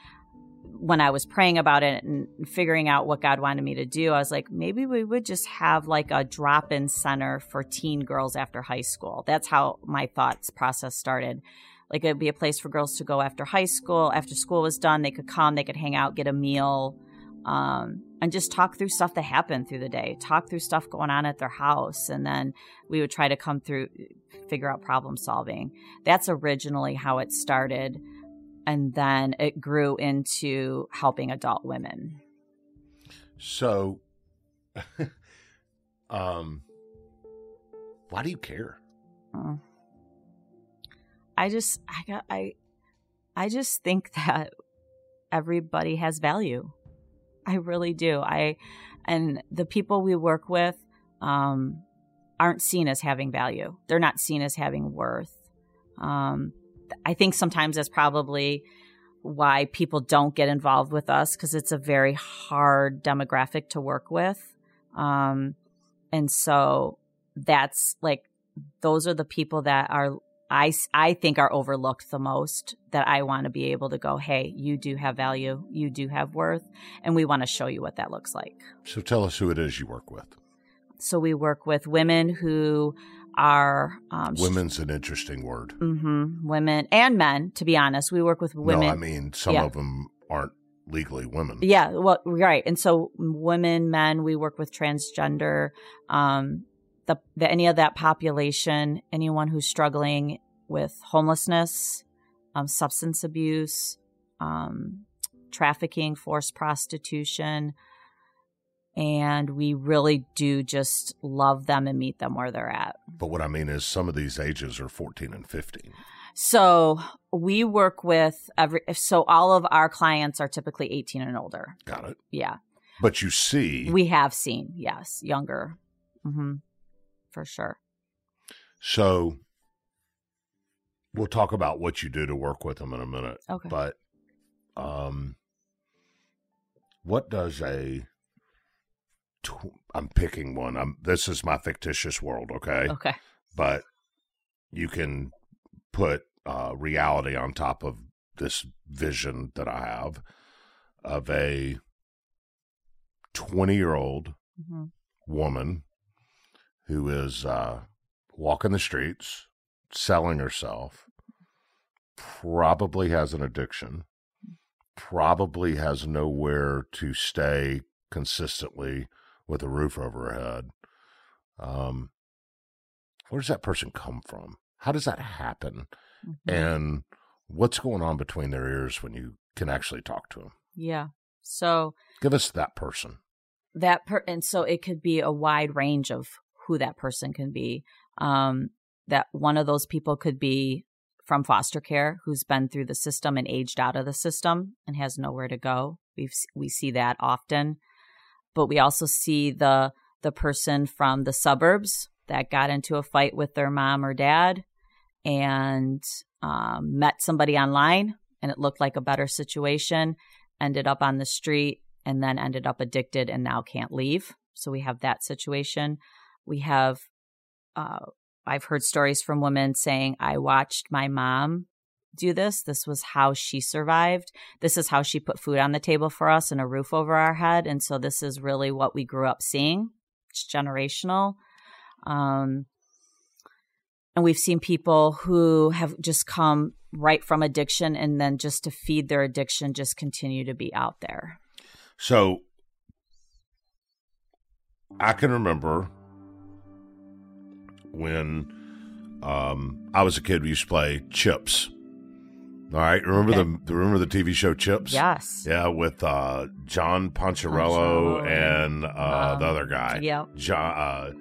when I was praying about it and figuring out what God wanted me to do, I was like, maybe we would just have like a drop in center for teen girls after high school. That's how my thoughts process started. Like it'd be a place for girls to go after high school. After school was done, they could come, they could hang out, get a meal, um, and just talk through stuff that happened through the day, talk through stuff going on at their house. And then we would try to come through, figure out problem solving. That's originally how it started and then it grew into helping adult women. So, um, why do you care? Uh, I just, I got, I, I just think that everybody has value. I really do. I, and the people we work with, um, aren't seen as having value. They're not seen as having worth. Um, I think sometimes that's probably why people don't get involved with us because it's a very hard demographic to work with. Um, and so that's like, those are the people that are, I, I think are overlooked the most that I want to be able to go, hey, you do have value, you do have worth, and we want to show you what that looks like. So tell us who it is you work with. So we work with women who are um, Women's an interesting word. Mm-hmm. Women and men, to be honest. We work with women. No, I mean some Yeah. of them aren't legally women. Yeah, well, right. And so women, men, we work with transgender, um, the, the any of that population, anyone who's struggling with homelessness, um, substance abuse, um, trafficking, forced prostitution. And we really do just love them and meet them where they're at. But what I mean is some of these ages are 14 and 15. So we work with every, so all of our clients are typically 18 and older. Got it. Yeah. But you see, We have seen, yes, younger. hmm For sure. so we'll talk about what you do to work with them in a minute. Okay. But um, what does a I'm picking one. I'm this is my fictitious world, okay? Okay. But you can put uh, reality on top of this vision that I have of a 20 year old hmm woman who is uh, walking the streets, selling herself, probably has an addiction, probably has nowhere to stay consistently with a roof over her head. Um, where does that person come from? How does that happen? Mm-hmm. And what's going on between their ears when you can actually talk to them? Yeah. So Give us that person. that per and so it could be a wide range of who that person can be. Um, that one of those people could be from foster care who's been through the system and aged out of the system and has nowhere to go. We we see that often, but we also see the the person from the suburbs that got into a fight with their mom or dad and um, met somebody online and it looked like a better situation, ended up on the street and then ended up addicted and now can't leave. So we have that situation. We have, uh, I've heard stories from women saying, I watched my mom do this. This was how she survived. This is how she put food on the table for us and a roof over our head. And so this is really what we grew up seeing. It's generational. Um, and we've seen people who have just come right from addiction and then just to feed their addiction, just continue to be out there. So I can remember when um, I was a kid. We used to play Chips. All right, remember Okay. the remember the TV show Chips? Yes. Yeah, with uh, John Poncherello and uh, the Um, other guy. Yeah. John uh,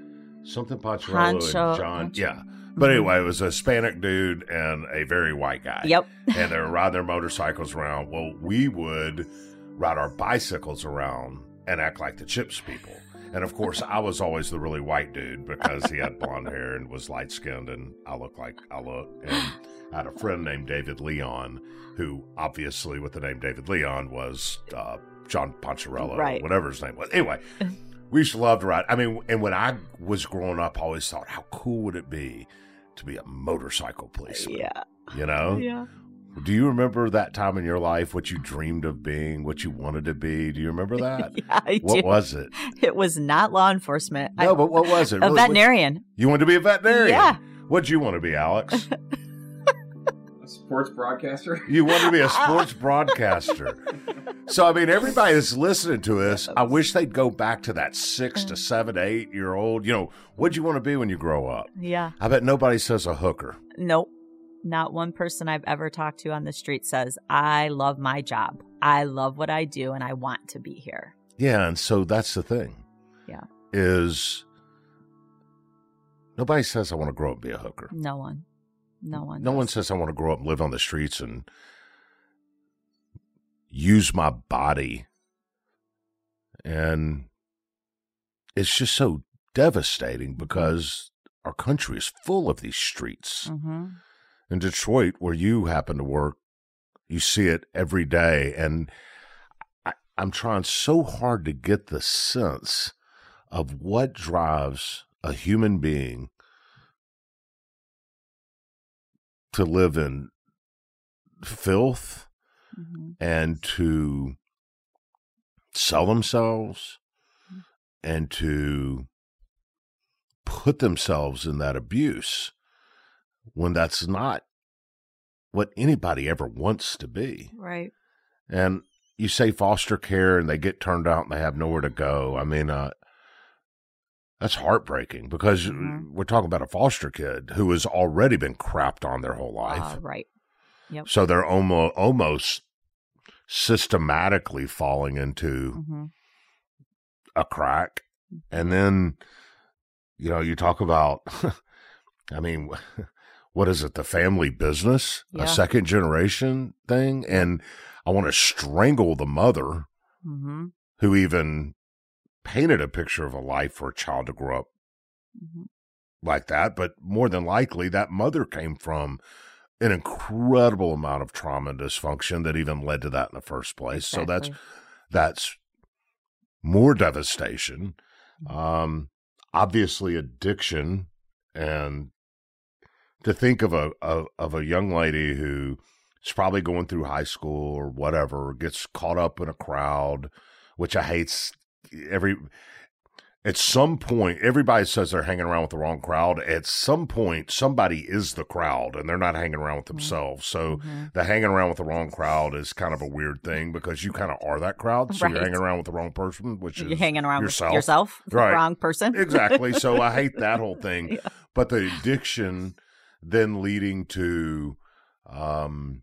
something Poncherello and John. Pancho- Yeah, But anyway, it was a Hispanic dude and a very white guy. Yep. and they were riding their motorcycles around. Well, we would ride our bicycles around and act like the Chips people. And of course, I was always the really white dude because he had blonde hair and was light skinned, and I look like I look. And I had a friend named David Leon, who obviously, with the name David Leon, was uh, John Poncherello, Right. whatever his name was. Anyway, we used to love to ride. I mean, and when I was growing up, I always thought, how cool would it be to be a motorcycle policeman? Yeah. You know? Yeah. Do you remember that time in your life, what you dreamed of being, what you wanted to be? Do you remember that? Yeah, I what do. was it? It was not law enforcement. No, I- but what was it? a Really, what- veterinarian. you wanted to be a veterinarian? Yeah. What'd you want to be, Alex? A sports broadcaster? You wanted to be a sports broadcaster. So, I mean, everybody that's listening to us, I wish they'd go back to that six to mm. seven, eight year old. You know, what'd you want to be when you grow up? Yeah. I bet nobody says a hooker. Nope. Not one person I've ever talked to on the street says, I love my job. I love what I do and I want to be here. Yeah, and so that's the thing. Yeah. Is nobody says I want to grow up and be a hooker. No one. No one. No one says I want to grow up and live on the streets and use my body. And it's just so devastating because our country is full of these streets. Mhm. In Detroit, where you happen to work, you see it every day. And I, I'm trying so hard to get the sense of what drives a human being to live in filth Mhm. and to sell themselves and to put themselves in that abuse when that's not what anybody ever wants to be. Right. And you say foster care and they get turned out and they have nowhere to go. I mean, uh, that's heartbreaking because Mhm. we're talking about a foster kid who has already been crapped on their whole life. Uh, right. Yep. So they're almost almost systematically falling into hmm a crack. And then, you know, you talk about, I mean, what is it? The family business, Yeah. a second generation thing. And I want to strangle the mother hmm who even painted a picture of a life for a child to grow up hmm like that. But more than likely, that mother came from an incredible amount of trauma and dysfunction that even led to that in the first place. So that's that's more devastation. Um, obviously, addiction, and to think of a, of of a young lady who is probably going through high school or whatever gets caught up in a crowd, which I hate. Every at some point, everybody says they're hanging around with the wrong crowd. At some point, somebody is the crowd, and they're not hanging around with themselves. So Mhm. the hanging around with the wrong crowd is kind of a weird thing because you kind of are that crowd. So you're hanging around with the wrong person, which You're is hanging around yourself. with yourself, the Right. wrong person. exactly. So I hate that whole thing. Yeah. But the addiction then leading to, um,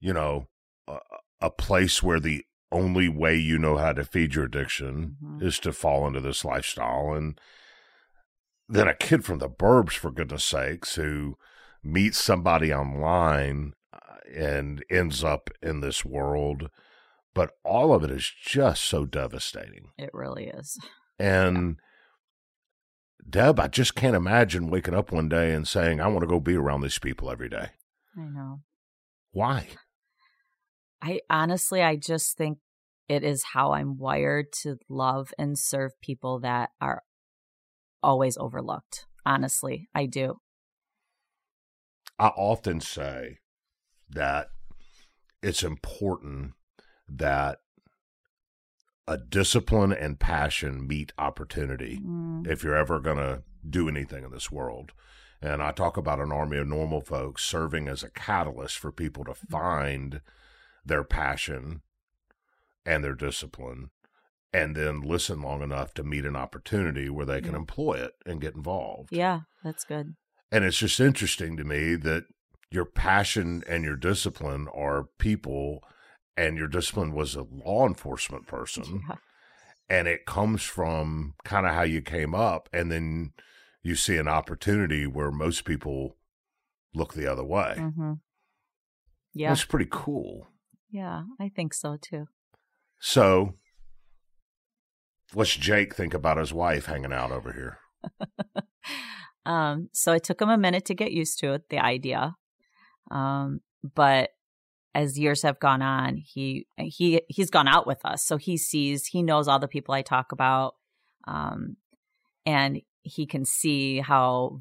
you know, a, a place where the only way you know how to feed your addiction Mhm. is to fall into this lifestyle. And then a kid from the burbs, for goodness sakes, who meets somebody online uh, and ends up in this world. But all of it is just so devastating. It really is. And Deb, I just can't imagine waking up one day and saying, I want to go be around these people every day. I know. Why? I honestly, I just think it is how I'm wired to love and serve people that are always overlooked. Honestly, I do. I often say that it's important that a discipline and passion meet opportunity Mm, if you're ever going to do anything in this world. And I talk about an army of normal folks serving as a catalyst for people to find their passion and their discipline and then listen long enough to meet an opportunity where they can employ it and get involved. yeah, that's good. And it's just interesting to me that your passion and your discipline are people, and your discipline was a law enforcement person. Yeah. And it comes from kind of how you came up. And then you see an opportunity where most people look the other way. hmm Yeah. That's pretty cool. Yeah, I think so too. So, what's Jake think about his wife hanging out over here? um, so it took him a minute to get used to it, the idea. Um, but as years have gone on, he he he's gone out with us, so he sees, he knows all the people I talk about, um, and he can see how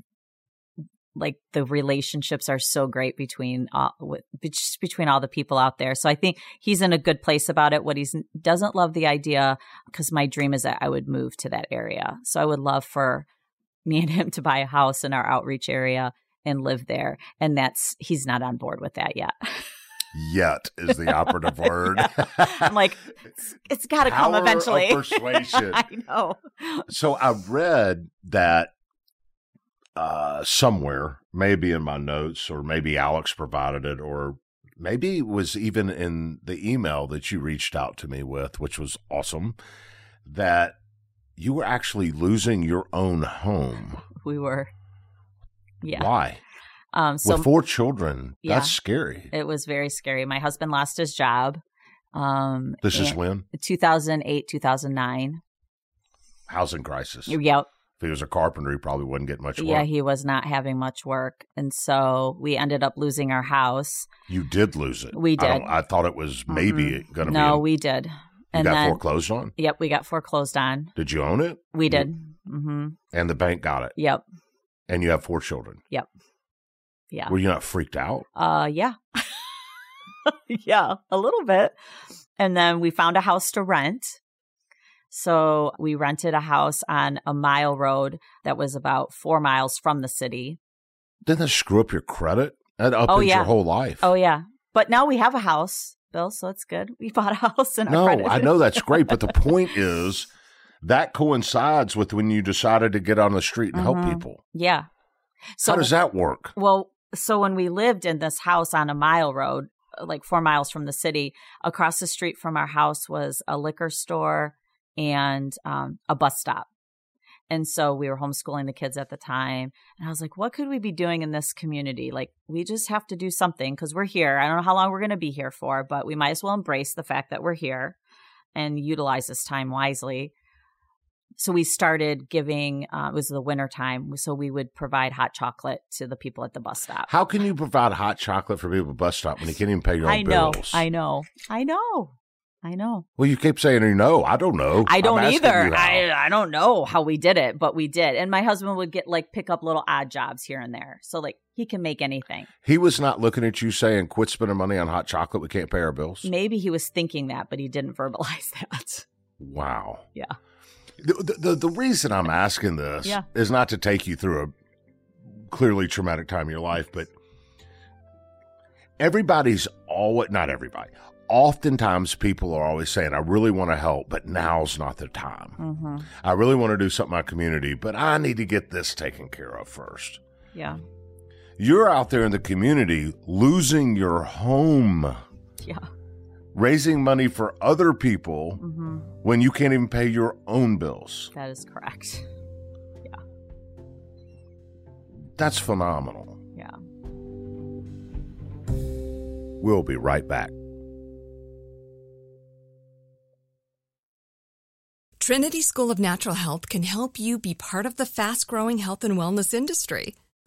like the relationships are so great between all with just between all the people out there. So I think he's in a good place about it. What he doesn't love the idea because my dream is that I would move to that area. So I would love for me and him to buy a house in our outreach area and live there. And that's he's not on board with that yet. Yet is the operative word. I'm like, it's, it's got to come eventually. persuasion. I know. So I read that uh, somewhere, maybe in my notes, or maybe Alex provided it, or maybe it was even in the email that you reached out to me with, which was awesome, that you were actually losing your own home. We were. Yeah. Why? Um. So with four children, Yeah. that's scary. it was very scary. My husband lost his job. Um. This is when 2008, 2009. housing crisis. Yep. If he was a carpenter, he probably wouldn't get much work. Yeah, he was not having much work. And so we ended up losing our house. you did lose it. We did. I thought it was maybe going to No, be. No, we did. you And got then, foreclosed on. yep, we got foreclosed on. Did you own it? We did. hmm And the bank got it. Yep. And you have four children. Yeah. Were you not freaked out? Uh, yeah. yeah, a little bit. And then we found a house to rent. So we rented a house on a mile road that was about four miles from the city. Didn't that screw up your credit? That upends Oh, yeah. your whole life. Oh, yeah. But now we have a house, Bill, so it's good. We bought a house and no. I know that's great, but the point is that coincides with when you decided to get on the street and help Mhm. people. Yeah. So How does that work? Well, so when we lived in this house on a mile road, uh, like four miles from the city, across the street from our house was a liquor store and um, a bus stop. And so we were homeschooling the kids at the time. And I was like, what could we be doing in this community? Like, we just have to do something because we're here. I don't know how long we're going to be here for, but we might as well embrace the fact that we're here and utilize this time wisely. So we started giving, uh, it was the winter time. So we would provide hot chocolate to the people at the bus stop. How can you provide hot chocolate for people at the bus stop when you can't even pay your own I know, bills? I know, I know, I know. Well, you keep saying you know. I don't know. I don't either. I I don't know how we did it, but we did. And my husband would get like pick up little odd jobs here and there. So like he can make anything. He was not looking at you saying, "Quit spending money on hot chocolate. We can't pay our bills." Maybe he was thinking that, but he didn't verbalize that. Wow. Yeah. The, the, the reason I'm asking this Yeah. is not to take you through a clearly traumatic time in your life, but everybody's always, not everybody, oftentimes people are always saying, I really want to help, but now's not the time. Mm-hmm. I really want to do something in my community, but I need to get this taken care of first. Yeah, You're out there in the community losing your home, yeah. Raising money for other people Mm-hmm. when you can't even pay your own bills. That is correct. Yeah. That's phenomenal. Yeah. We'll be right back. Trinity School of Natural Health can help you be part of the fast growing health and wellness industry.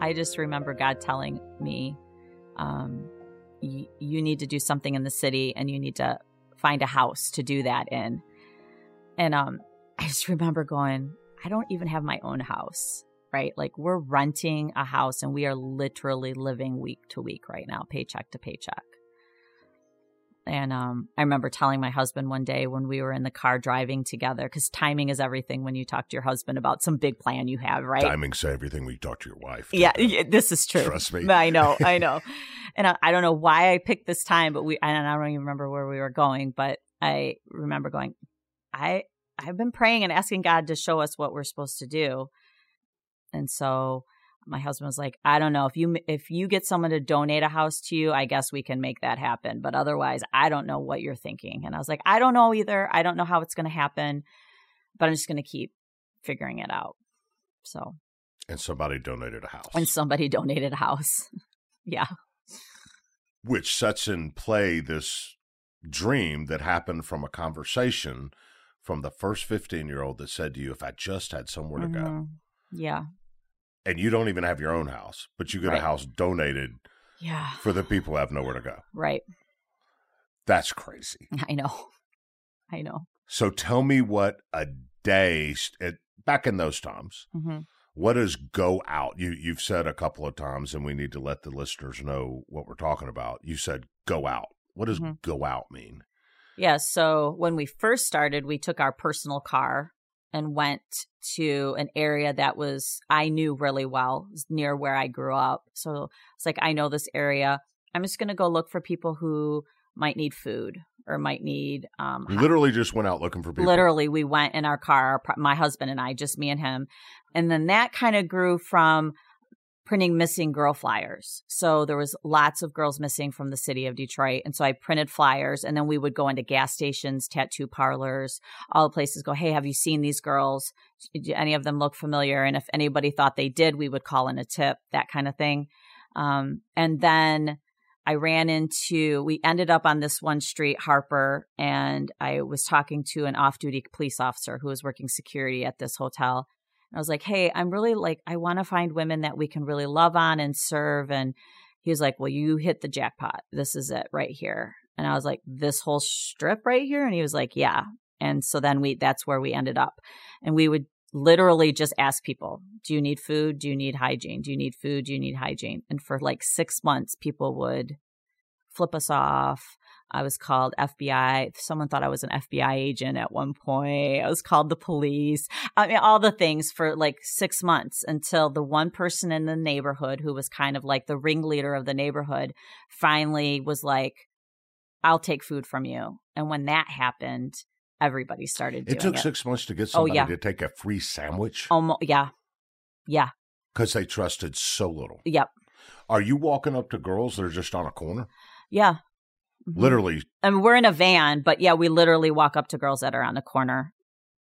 I just remember God telling me, um, y- you need to do something in the city and you need to find a house to do that in. And um, I just remember going, I don't even have my own house, right? Like we're renting a house and we are literally living week to week right now, paycheck to paycheck. And um, I remember telling my husband one day when we were in the car driving together, because timing is everything when you talk to your husband about some big plan you have, right? Timing's everything when you talk to your wife. Yeah, this is true. Trust me. I know, I know. and I, I don't know why I picked this time, but we, and I don't even remember where we were going, but I remember going, I, I've been praying and asking God to show us what we're supposed to do. And so my husband was like, I don't know if you if you get someone to donate a house to you, I guess we can make that happen, but otherwise, I don't know what you're thinking. And I was like, I don't know either. I don't know how it's going to happen, but I'm just going to keep figuring it out. So, and somebody donated a house. And somebody donated a house. yeah. Which sets in play this dream that happened from a conversation from the first 15 year old that said to you, if I just had somewhere to Mm-hmm. go. Yeah. And you don't even have your own house, but you get Right. a house donated Yeah. for the people who have nowhere to go. Right. That's crazy. I know. I know. So tell me what a day at, back in those times. hmm What does go out? You you've said a couple of times, and we need to let the listeners know what we're talking about. You said go out. What does Mhm. go out mean? Yeah. So when we first started, we took our personal car and went to an area that was, I knew really well, near where I grew up. So it's like, I know this area. I'm just going to go look for people who might need food or might need, um, literally just went out looking for people. literally we went in our car my husband and i just me and him and then that kind of grew from printing missing girl flyers. So there was lots of girls missing from the city of detroit. And so i printed flyers and then we would go into gas stations tattoo parlors all the places go hey have you seen these girls? Do any of them look familiar? And if anybody thought they did we would call in a tip that kind of thing. Um, and then I ran into, we ended up on this one street, Harper, and I was talking to an off duty police officer who was working security at this hotel. I was like, hey, I'm really like, I want to find women that we can really love on and serve. And he was like, well, you hit the jackpot. This is it right here. And I was like, this whole strip right here? And he was like, yeah. And so then we, that's where we ended up. And we would literally just ask people, do you need food? Do you need hygiene? Do you need food? Do you need hygiene? And for like six months, people would flip us off. I was called FBI. Someone thought I was an FBI agent at one point. I was called the police. I mean, all the things for like six months until the one person in the neighborhood who was kind of like the ringleader of the neighborhood finally was like, I'll take food from you. And when that happened, everybody started doing It took it. six months to get Oh, somebody yeah. to take a free sandwich Almost, yeah. Yeah. because they trusted so little. Yep. Are you walking up to girls that are just on a corner? Yeah. Mhm. Literally, I mean, we're in a van, but yeah, we literally walk up to girls that are on the corner,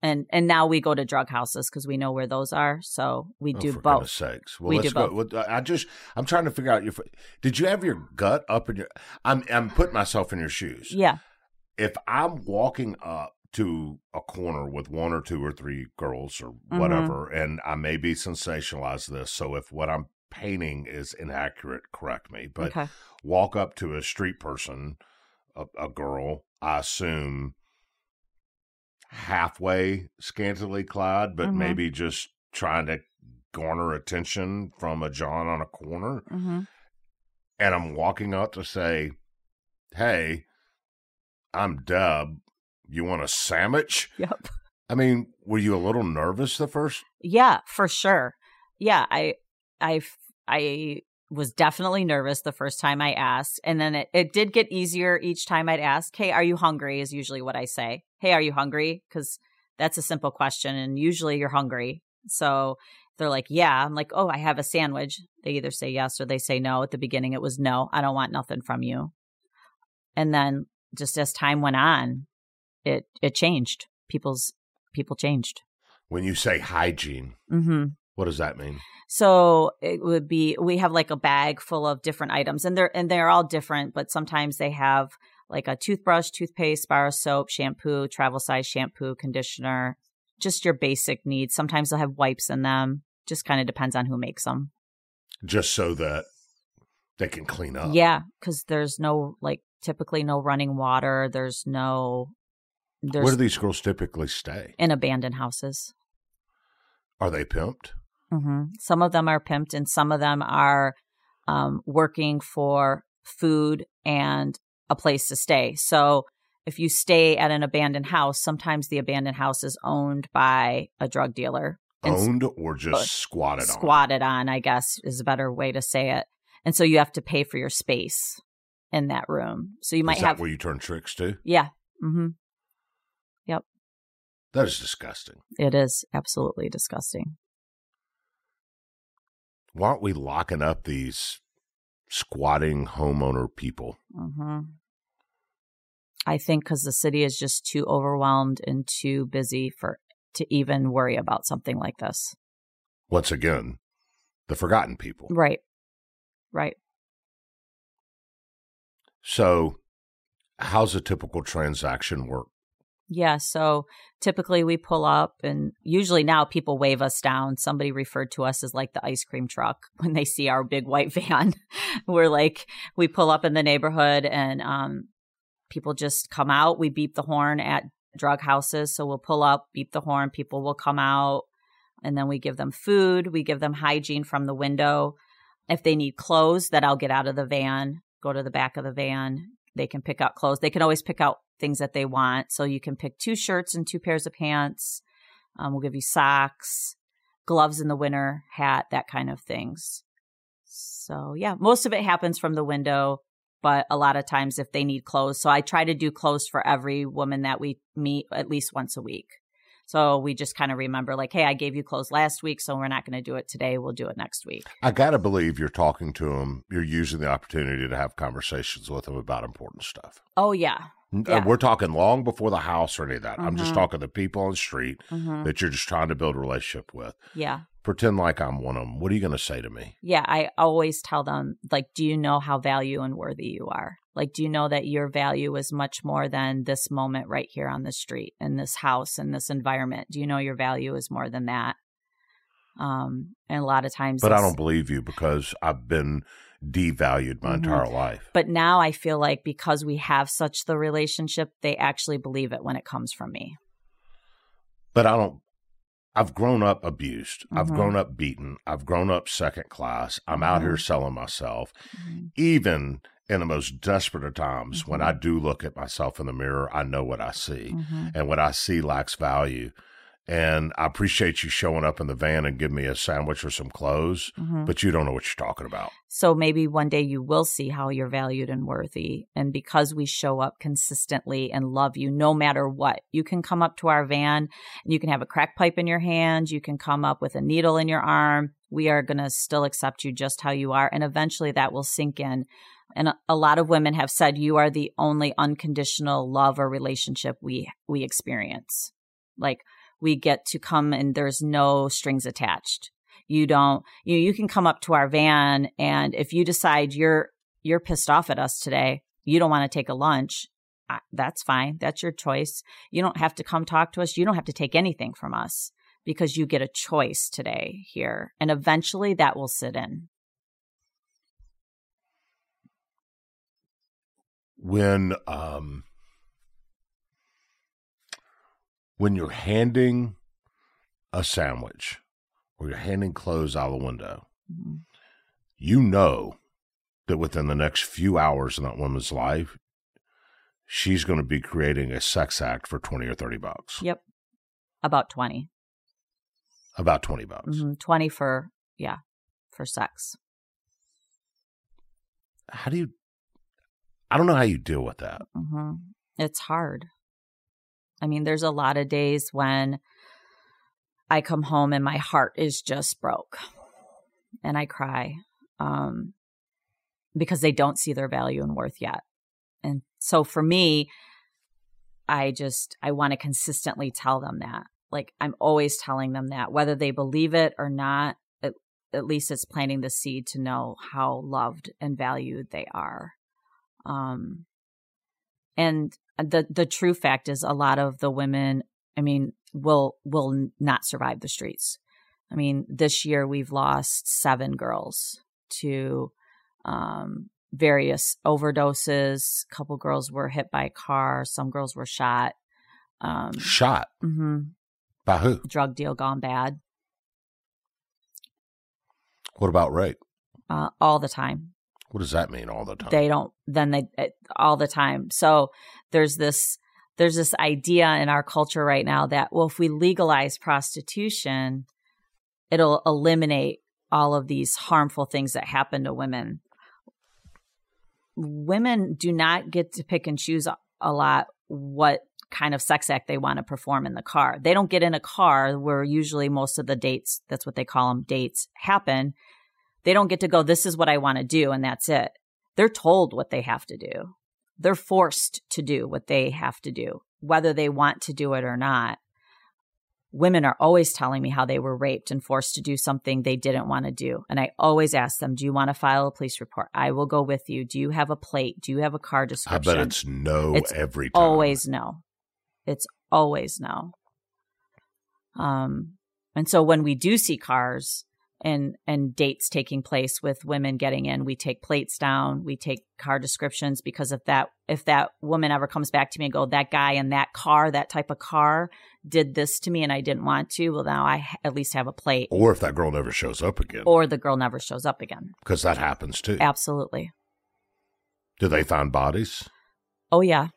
and and now we go to drug houses because we know where those are. So we oh, do for both. sakes. Well, We let's do go. both. Well, I just, I'm trying to figure out your. Did you have your gut up in your? I'm, I'm putting myself in your shoes. Yeah. If I'm walking up to a corner with one or two or three girls or Mm-hmm. whatever, and I may be sensationalize this, so if what I'm painting is inaccurate, correct me. But okay. Walk up to a street person, a, a girl, I assume halfway scantily clad, but Mhm. maybe just trying to garner attention from a John on a corner. hmm And I'm walking up to say, Hey, I'm Deb. You want a sandwich? Yep. I mean, were you a little nervous the first? Yeah, for sure. Yeah, I, I, I was definitely nervous the first time I asked, and then it, it did get easier each time I'd ask. Hey, are you hungry? Is usually what I say. Hey, are you hungry? Because that's a simple question, and usually you're hungry. So they're like, yeah. I'm like, oh, I have a sandwich. They either say yes or they say no. At the beginning, it was no. I don't want nothing from you. And then just as time went on, it it changed. People's people changed. When you say hygiene, Mm-hmm. What does that mean? So it would be we have like a bag full of different items and they're and they're all different, but sometimes they have like a toothbrush, toothpaste, bar of soap, shampoo, travel size shampoo, conditioner, just your basic needs. Sometimes they'll have wipes in them. Just kind of depends on who makes them. Just so that they can clean up. Yeah, because there's no like typically no running water. There's no there's Where do these girls typically stay? in abandoned houses. Are they pimped? Hmm Some of them are pimped, and some of them are um, working for food and a place to stay. So if you stay at an abandoned house, sometimes the abandoned house is owned by a drug dealer. Owned or just uh, squatted on? squatted on, I guess is a better way to say it. And so you have to pay for your space in that room. So you might Is that have, where you turn tricks to? yeah, Mm-hmm. Yep. That is disgusting. it is absolutely disgusting. Why aren't we locking up these squatting homeowner people? Mm-hmm. I think because the city is just too overwhelmed and too busy for to even worry about something like this. Once again, the forgotten people. Right. Right. So, how's a typical transaction work? Yeah. So typically we pull up, and usually now people wave us down. Somebody referred to us as like the ice cream truck when they see our big white van. We're like, we pull up in the neighborhood and um, people just come out. We beep the horn at drug houses. So we'll pull up, beep the horn, people will come out, and then we give them food. We give them hygiene from the window. If they need clothes, that I'll get out of the van, go to the back of the van. They can pick out clothes. They can always pick out things that they want. So you can pick two shirts and two pairs of pants. Um, we'll give you socks, gloves in the winter, hat, that kind of things. So yeah, most of it happens from the window, but a lot of times if they need clothes, so I try to do clothes for every woman that we meet at least once a week. So we just kind of remember, like, hey, I gave you clothes last week, so we're not going to do it today. We'll do it next week. I got to believe you're talking to them. You're using the opportunity to have conversations with them about important stuff. Oh yeah, Yeah. We're talking long before the house or any of that. I'm just Mhm. talking to people on the street hmm that you're just trying to build a relationship with. yeah. Pretend like I'm one of them. What are you going to say to me? yeah, I always tell them, like, do you know how value and worthy you are? Like, do you know that your value is much more than this moment right here on the street, in this house, in this environment? Do you know your value is more than that? Um, and a lot of times, But I don't believe you because I've been devalued my Mhm. entire life. But now I feel like because we have such the relationship, they actually believe it when it comes from me. But I don't. I've grown up abused. I've Mhm. grown up beaten. I've grown up second class. I'm out Mm-hmm. here selling myself. Even in the most desperate of times, when I Mm-hmm. do look at myself in the mirror, I know what I see. Mhm. And what I see lacks value. And I appreciate you showing up in the van and giving me a sandwich or some clothes, Mhm. but you don't know what you're talking about. So maybe one day you will see how you're valued and worthy. And because we show up consistently and love you no matter what, you can come up to our van and you can have a crack pipe in your hand. You can come up with a needle in your arm. We are going to still accept you just how you are. And eventually that will sink in. And a, a lot of women have said you are the only unconditional love or relationship we we experience. Like we get to come and there's no strings attached. You don't you you can come up to our van and if you decide you're you're pissed off at us today you don't want to take a lunch that's fine that's your choice. You don't have to come talk to us you don't have to take anything from us because you get a choice today here and eventually that will sit in. When um when you're handing a sandwich or you're handing clothes out of the window, Mhm. you know that within the next few hours in that woman's life, she's going to be creating a sex act for 20 or 30 bucks. Yep. About 20. About 20 bucks. Mhm. 20 for, yeah, for sex. How do you, I don't know how you deal with that. hmm It's hard. I mean, there's a lot of days when I come home and my heart is just broke and I cry um, because they don't see their value and worth yet. And so for me, I just, I want to consistently tell them that. Like, I'm always telling them that, whether they believe it or not, at, at least it's planting the seed to know how loved and valued they are. Um, and the the true fact is a lot of the women i mean will will not survive the streets. I mean this year we've lost seven girls to um various overdoses. A couple girls were hit by a car. Some girls were shot. Um Shot? Mm-hmm. by who? drug deal gone bad. What about rape? uh, all the time What does that mean all the time? they don't then they it, all the time. So there's this there's this idea in our culture right now that well if we legalize prostitution it'll eliminate all of these harmful things that happen to women. Women do not get to pick and choose a lot what kind of sex act they want to perform in the car. They don't get in a car where usually most of the dates that's what they call them dates happen they don't get to go this is what i want to do and that's it they're told what they have to do. They're forced to do what they have to do, whether they want to do it or not. Women are always telling me how they were raped and forced to do something they didn't want to do. And I always ask them, Do you want to file a police report? I will go with you. Do you have a plate? Do you have a car description? I bet it's no It's every time. always no. It's always no. Um, and so when we do see cars and and dates taking place with women getting in, we take plates down, we take car descriptions because if that if that woman ever comes back to me and go, that guy in that car, that type of car, did this to me and I didn't want to, well now I at least have a plate, Or if that girl never shows up again, or the girl never shows up again. because that happens too. Absolutely. Do they find bodies? Oh yeah.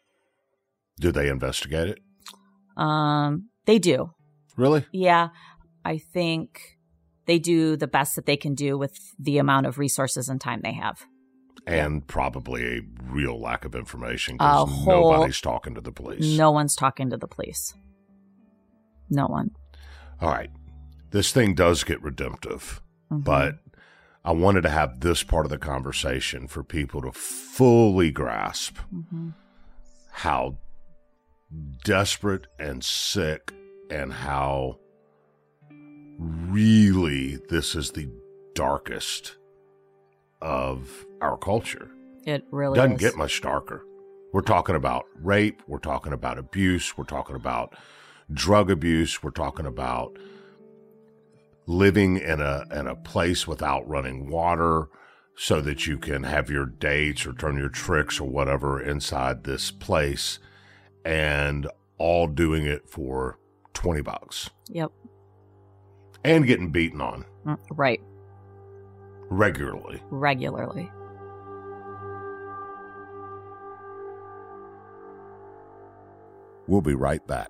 Do they investigate it? Um, they do. Really? Yeah, I think they do the best that they can do with the amount of resources and time they have. And probably a real lack of information because nobody's talking to the police. No one's talking to the police. No one. All right. This thing does get redemptive, Mhm. but I wanted to have this part of the conversation for people to fully grasp Mhm. how desperate and sick and how really this is the darkest of our culture. it really Doesn't is. get much darker. We're talking about rape, we're talking about abuse, we're talking about drug abuse, we're talking about living in a in a place without running water so that you can have your dates or turn your tricks or whatever inside this place and all doing it for 20 bucks Yep. And getting beaten on Mm, Right. regularly. Regularly. We'll be right back.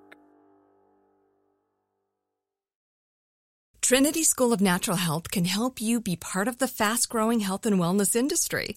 Trinity School of Natural Health can help you be part of the fast growing health and wellness industry.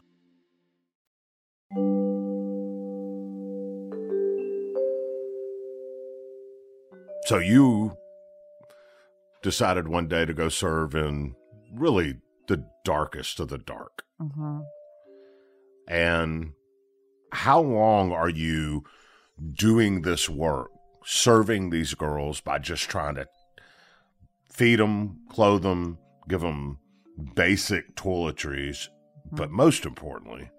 So you decided one day to go serve in really the darkest of the dark. hmm And how long are you doing this work, serving these girls by just trying to feed them, clothe them, give them basic toiletries, but most importantly,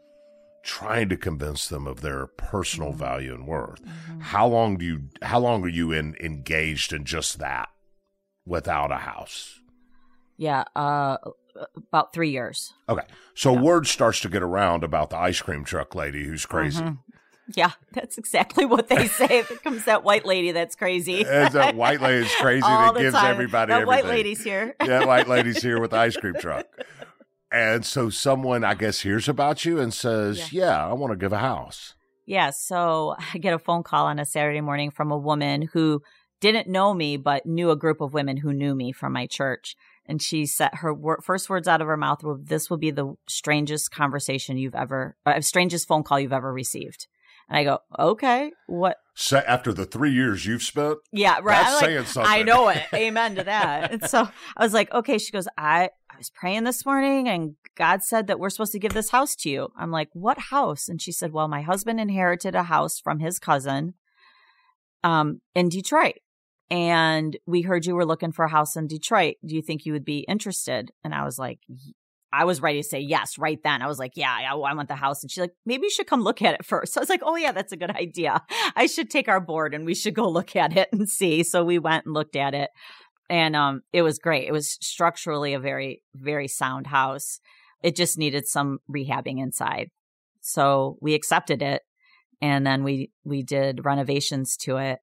trying to convince them of their personal value and worth. How long do you how long are you in engaged in just that without a house? Yeah, uh, about three years. Okay. So word starts to get around about the ice cream truck lady who's crazy. Mhm. Yeah, that's exactly what they say. if it comes that white lady, that's crazy. Is that white lady's crazy All that the gives time. everybody that white lady's here. yeah, white lady's here with the ice cream truck. And so someone, I guess, hears about you and says, Yeah, I want to give a house. Yeah, so I get a phone call on a Saturday morning from a woman who didn't know me, but knew a group of women who knew me from my church. And she said her wor- first words out of her mouth were, "This will be the strangest conversation you've ever, uh, strangest phone call you've ever received." And I go, "Okay, what?" So after the three years you've spent, Yeah, right. That's like, saying something. I know it. Amen to that. And so I was like, okay. She goes, I was praying this morning and God said that we're supposed to give this house to you. I'm like, what house? And she said, well, my husband inherited a house from his cousin um, in Detroit. And we heard you were looking for a house in Detroit. Do you think you would be interested? And I was like, I was ready to say yes right then. I was like, yeah, I, I want the house. And she's like, maybe you should come look at it first. So I was like, oh, yeah, that's a good idea. I should take our board and we should go look at it and see. So we went and looked at it. And um, it was great. It was structurally a very, very sound house. It just needed some rehabbing inside. So we accepted it. And then we, we did renovations to it.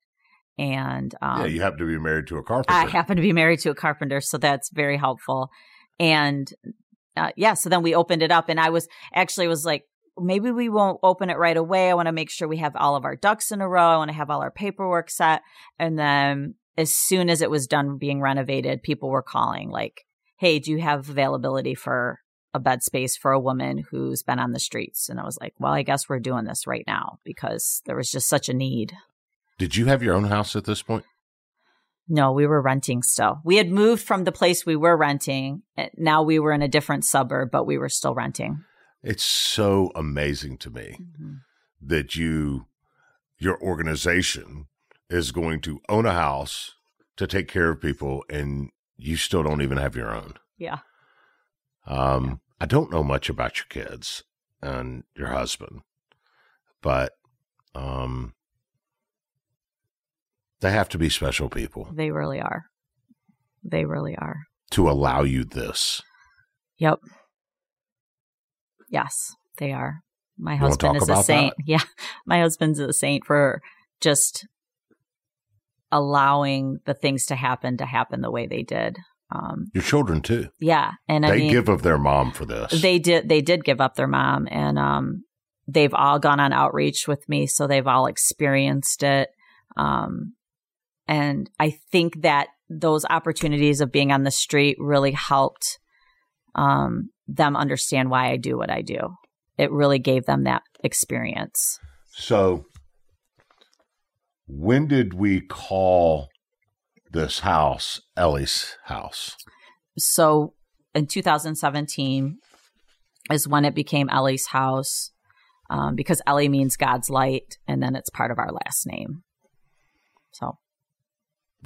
And um, yeah, you happen to be married to a carpenter. I happen to be married to a carpenter, so that's very helpful. And uh, yeah, so then we opened it up, and I was actually was like, maybe we won't open it right away. I want to make sure we have all of our ducks in a row. I want to have all our paperwork set, and then as soon as it was done being renovated, people were calling like, "Hey, do you have availability for?" A bed space for a woman who's been on the streets. And I was like, well, I guess we're doing this right now because there was just such a need. Did you have your own house at this point? No, we were renting still. We had moved from the place we were renting. and Now we were in a different suburb, but we were still renting. It's so amazing to me mm-hmm. that you, your organization is going to own a house to take care of people and you still don't even have your own. Yeah. Um, I don't know much about your kids and your husband, but um, they have to be special people They really are. They really are. to allow you this. Yep. Yes, they are. My You husband is a saint. that? Yeah. My husband's a saint for just allowing the things to happen to happen the way they did. Um, Your children too. yeah. And I they mean, give of their mom for this. They did. They did give up their mom, and um, they've all gone on outreach with me, so they've all experienced it. Um, and I think that those opportunities of being on the street really helped um, them understand why I do what I do. It really gave them that experience. So, when did we call this house Elli's house? So in 2017 is when it became Elli's house. um, because Elli means God's light, and then it's part of our last name. So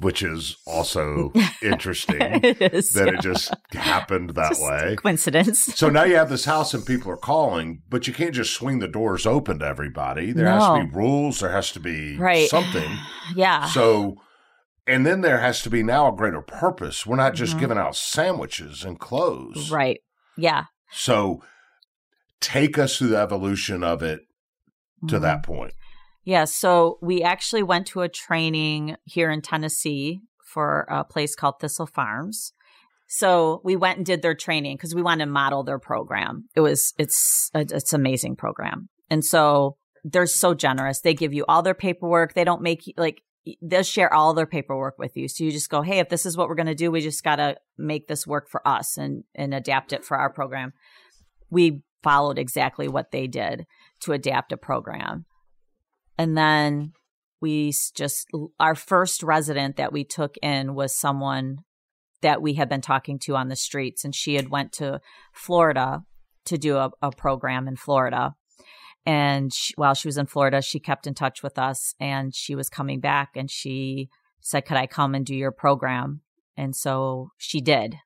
which is also interesting it is that yeah. it just happened that Just way. coincidence. So now you have this house and people are calling, but you can't just swing the doors open to everybody. There has to be rules. There has to be Right. something. Yeah. So, and then there has to be now a greater purpose. We're not just Mhm. giving out sandwiches and clothes. right. Yeah. So, take us through the evolution of it to Mhm. that point. Yeah, so we actually went to a training here in Tennessee for a place called Thistle Farms. So we went and did their training because we wanted to model their program. It was it's uh, it's an amazing program, and so they're so generous. They give you all their paperwork. They don't make you like they'll share all their paperwork with you. So you just go, hey, if this is what we're going to do, we just got to make this work for us and and adapt it for our program. We followed exactly what they did to adapt a program. And then we just, our first resident that we took in was someone that we had been talking to on the streets. And she had went to Florida to do a, a program in Florida. And she, while she was in Florida, she kept in touch with us and she was coming back and she said, Could I come and do your program? And so she did.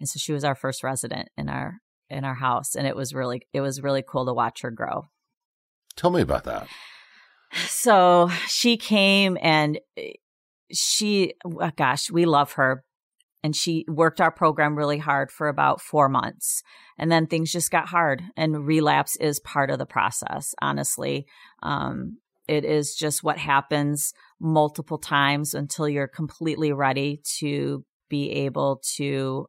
And so she was our first resident in our in our house and it was really it was really cool to watch her grow. Tell me about that. So she came and eh, she, oh gosh, we love her. And she worked our program really hard for about four months. And then things just got hard. And relapse is part of the process, honestly. Um, it is just what happens multiple times until you're completely ready to be able to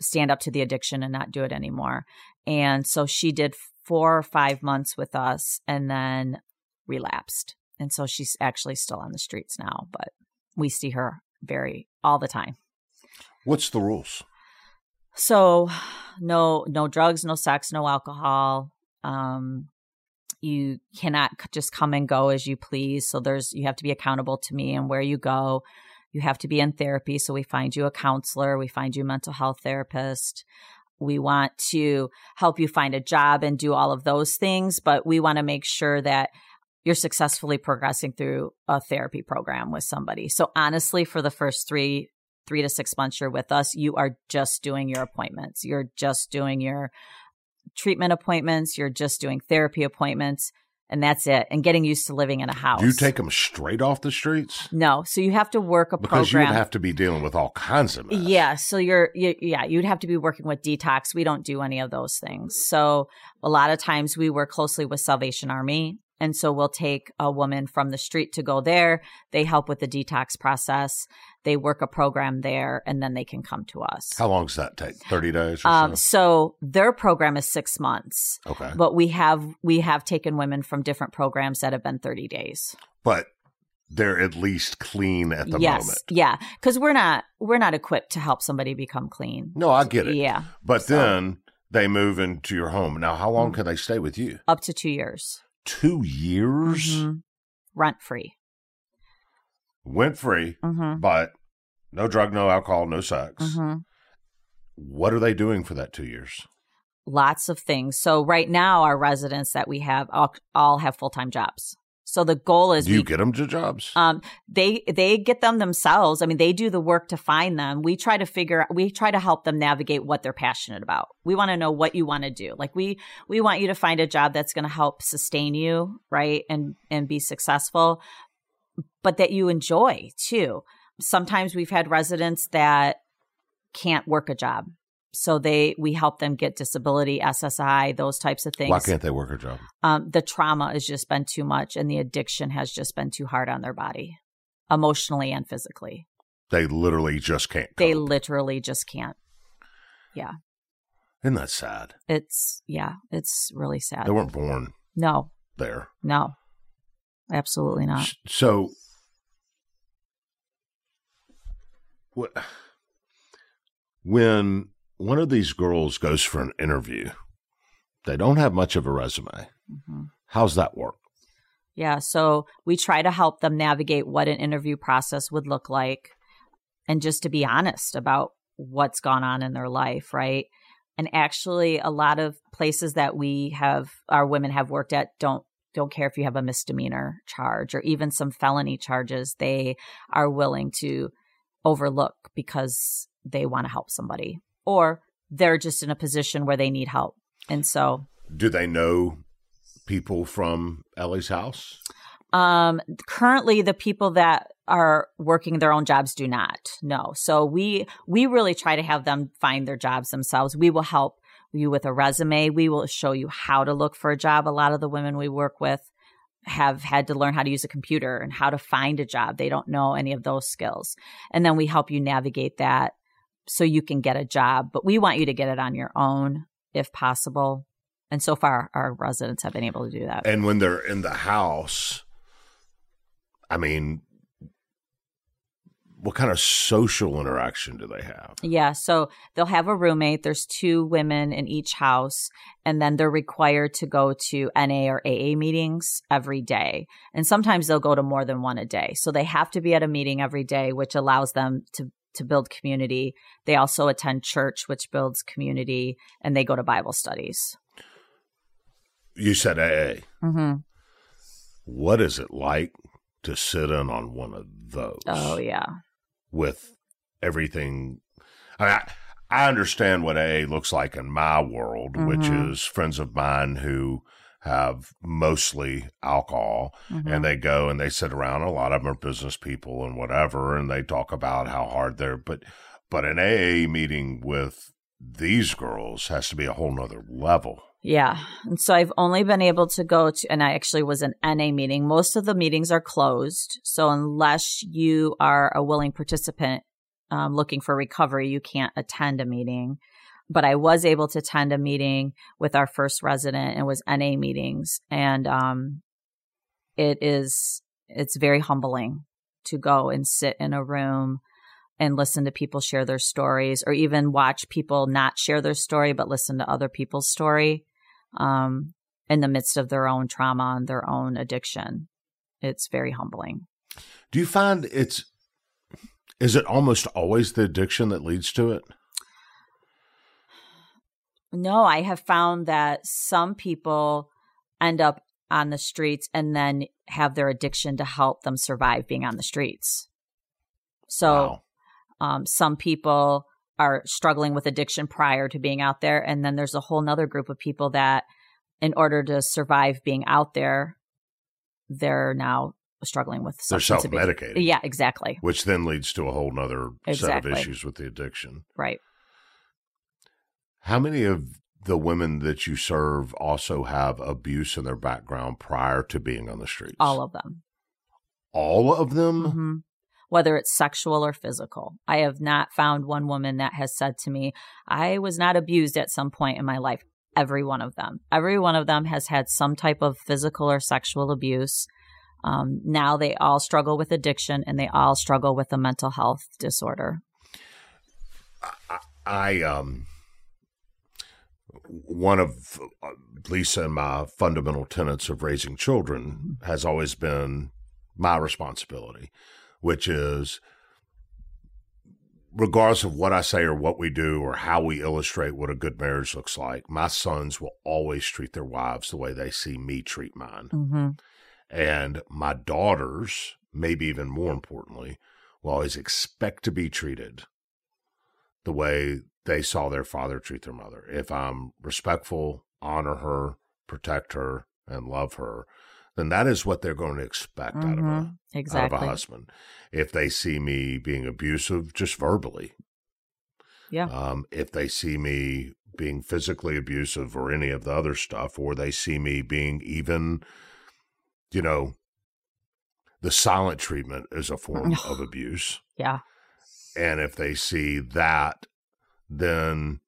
stand up to the addiction and not do it anymore. And so she did four or five months with us and then relapsed. And so she's actually still on the streets now, but we see her very all the time. What's the rules? So no no drugs, no sex, no alcohol. Um you cannot just come and go as you please. So there's you have to be accountable to me and where you go. You have to be in therapy, so we find you a counselor, we find you a mental health therapist. We want to help you find a job and do all of those things, but we want to make sure that you're successfully progressing through a therapy program with somebody. So honestly, for the first three three to six months you're with us, you are just doing your appointments. You're just doing your treatment appointments. You're just doing therapy appointments, and that's it. And getting used to living in a house. Do you take them straight off the streets? no, so you have to work a Because you program. would have to be dealing with all kinds of mess. Yeah, so you're you, yeah, you'd have to be working with detox. We don't do any of those things. So a lot of times we work closely with Salvation Army, and so we'll take a woman from the street to go there. They help with the detox process. They work a program there, and then they can come to us. How long does that take? 30 days or Um, so? so their program is six months, Okay. but we have we have taken women from different programs that have been thirty days. But they're at least clean at the yes, moment. yeah, because we're not we're not equipped to help somebody become clean. No, I get it. Yeah, But So- then they move into your home. Now, how long Mhm. can they stay with you? up to two years. Two years? Mhm. Rent free. Went free, Mm-hmm. but no drug, no alcohol, no sex. Mm-hmm. What are they doing for that two years? Lots of things. So right now, our residents that we have all, all have full time jobs. So the goal is Do you we, get them to jobs? um they they get them themselves. I mean, they do the work to find them. We try to figure we try to help them navigate what they're passionate about. We want to know what you want to do. Like we we want you to find a job that's going to help sustain you, right? And and be successful, but that you enjoy too. Sometimes we've had residents that can't work a job. So they we help them get disability, SSI, those types of things Why can't they work a job? um, the trauma has just been too much and the addiction has just been too hard on their body emotionally and physically They literally just can't. they cope. literally just can't Yeah. Isn't that sad? it's yeah it's really sad They weren't born no there. no absolutely not So, what, when one of these girls goes for an interview, they don't have much of a resume. Mhm. How's that work? yeah so we try to help them navigate what an interview process would look like and just to be honest about what's gone on in their life right And actually, a lot of places that we have our women have worked at don't don't care if you have a misdemeanor charge or even some felony charges. They are willing to overlook because they want to help somebody or they're just in a position where they need help. And so, Do they know people from Elli's house? um, currently, the people that are working their own jobs do not. know. So we we really try to have them find their jobs themselves. We will help you with a resume. We will show you how to look for a job. A lot of the women we work with have had to learn how to use a computer and how to find a job. They don't know any of those skills. And then we help you navigate that so you can get a job. But we want you to get it on your own if possible. And so far, our residents have been able to do that. And when they're in the house, I mean, what kind of social interaction do they have? Yeah, so they'll have a roommate. There's two women in each house, and then they're required to go to NA or AA meetings every day. And sometimes they'll go to more than one a day. So they have to be at a meeting every day, which allows them to to build community. They also attend church, which builds community, and they go to Bible studies. You said AA. hmm What is it like to sit in on one of those? Oh yeah, with everything. I, mean, I, I understand what AA looks like in my world, which Mhm. is friends of mine who have mostly alcohol Mhm. and they go and they sit around. A lot of them are business people and whatever, and they talk about how hard they're, but, but an AA meeting with these girls has to be a whole nother level. Yeah. And so I've only been able to go to, and I actually was an NA meeting. Most of the meetings are closed. So unless you are a willing participant um, looking for recovery, you can't attend a meeting. But I was able to attend a meeting with our first resident and was NA meetings. And um, it is, it's very humbling to go and sit in a room and listen to people share their stories or even watch people not share their story but listen to other people's story um, in the midst of their own trauma and their own addiction it's very humbling Do you find it's, is it almost always the addiction that leads to it? No i have found that some people end up on the streets and then have their addiction to help them survive being on the streets so Wow. Um, some people are struggling with addiction prior to being out there. And then there's a whole nother group of people that, in order to survive being out there, they're now struggling with They're self-medicating. Yeah, exactly. which then leads to a whole nother set of issues with the addiction. Right. How many of the women that you serve also have abuse in their background prior to being on the streets? All of them. All of them? hmm Whether it's sexual or physical. I have not found one woman that has said to me, I was not abused at some point in my life. Every one of them. Every one of them has had some type of physical or sexual abuse. Um, now they all struggle with addiction and they all struggle with a mental health disorder. I um one of uh, Lisa and my fundamental tenets of raising children has always been my responsibility, which is regardless of what I say or what we do or how we illustrate what a good marriage looks like, my sons will always treat their wives the way they see me treat mine. Mm-hmm. And my daughters, maybe even more importantly, will always expect to be treated the way they saw their father treat their mother. If I'm respectful, honor her, protect her, and love her, then that is what they're going to expect out of a Mhm. out of Exactly. a husband. If they see me being abusive, just verbally, Yeah. um, if they see me being physically abusive or any of the other stuff, or they see me being even, you know, the silent treatment is a form of abuse. Yeah. And if they see that, then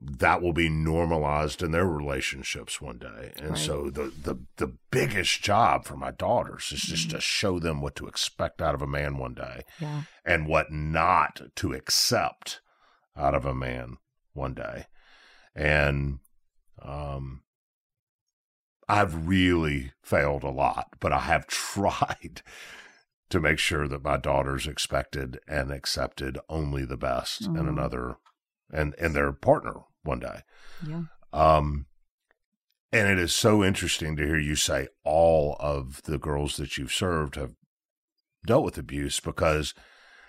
that will be normalized in their relationships one day. And Right. so the, the the biggest job for my daughters is just to show them what to expect out of a man one day Yeah. and what not to accept out of a man one day. And um I've really failed a lot, but I have tried to make sure that my daughters expected and accepted only the best in Mhm. another and and their partner one day. Yeah. Um, and it is so interesting to hear you say all of the girls that you've served have dealt with abuse because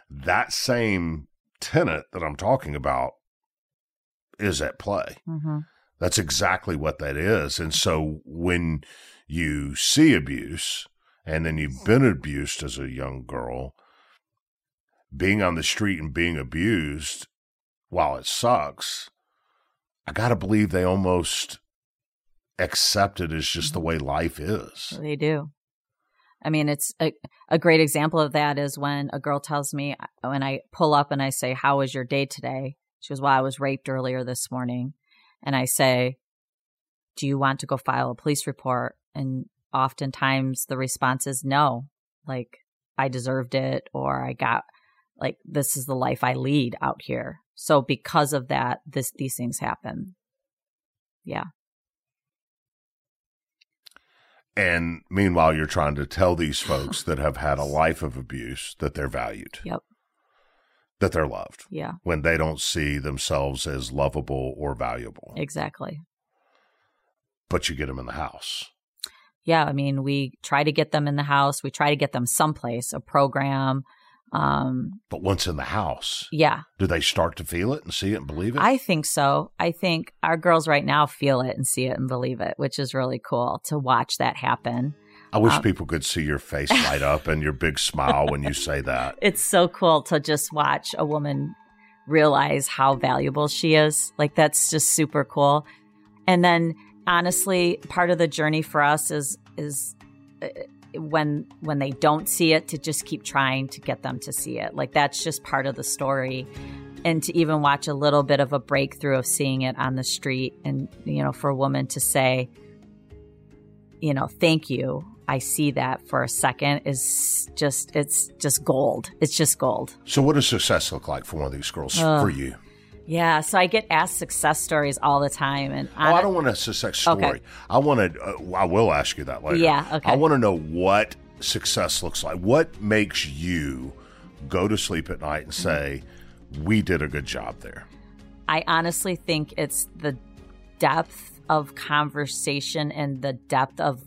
that same tenet that I'm talking about is at play. Mm-hmm. That's exactly what that is. And so when you see abuse and then you've been abused as a young girl, being on the street and being abused, while it sucks, I got to believe they almost accept it as just the way mm-hmm. life is. They do. I mean, it's a, a great example of that is when a girl tells me, when I pull up and I say, How was your day today? She goes, Well, I was raped earlier this morning. And I say, Do you want to go file a police report? And oftentimes the response is no, like I deserved it or I got like this is the life I lead out here. So because of that, this these things happen. Yeah. And meanwhile, you're trying to tell these folks that have had a life of abuse that they're valued. Yep. That they're loved. Yeah. When they don't see themselves as lovable or valuable. Exactly. But you get them in the house. Yeah. I mean, we try to get them in the house. We try to get them someplace, a program, um, but once in the house, yeah, do they start to feel it and see it and believe it? I think so. I think our girls right now feel it and see it and believe it, which is really cool to watch that happen. I wish um, people could see your face light up and your big smile when you say that. It's so cool to just watch a woman realize how valuable she is. Like that's just super cool. And then honestly, part of the journey for us is is uh, when when they don't see it to just keep trying to get them to see it. Like that's just part of the story. And to even watch a little bit of a breakthrough of seeing it on the street and you know for a woman to say you know thank you. I see that for a second is just it's just gold. It's just gold. So what does success look like for one of these girls for you yeah, so I get asked success stories all the time, and oh, I don't want a success story. Okay. I want to. Uh, I will ask you that later. Yeah, okay. I want to know what success looks like. What makes you go to sleep at night and say, "We did a good job there"? I honestly think it's the depth of conversation and the depth of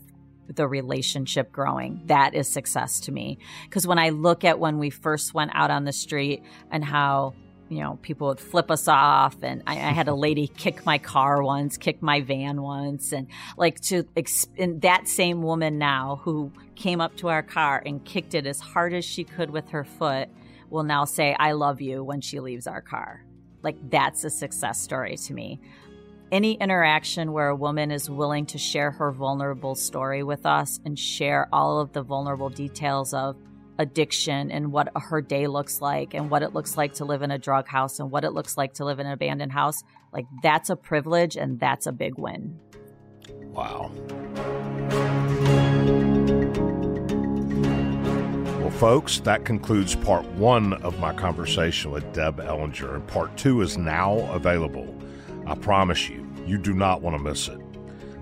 the relationship growing. That is success to me. Because when I look at when we first went out on the street and how you know, people would flip us off. And I, I, had a lady kick my car once, kick my van once. And like to, and that same woman now who came up to our car and kicked it as hard as she could with her foot will now say, I love you when she leaves our car. Like that's a success story to me. Any interaction where a woman is willing to share her vulnerable story with us and share all of the vulnerable details of addiction and what her day looks like and what it looks like to live in a drug house and what it looks like to live in an abandoned house, like that's a privilege and that's a big win. Wow. Well, folks, that concludes part one of my conversation with Deb Ellinger, and part two is now available. I promise you, you do not want to miss it.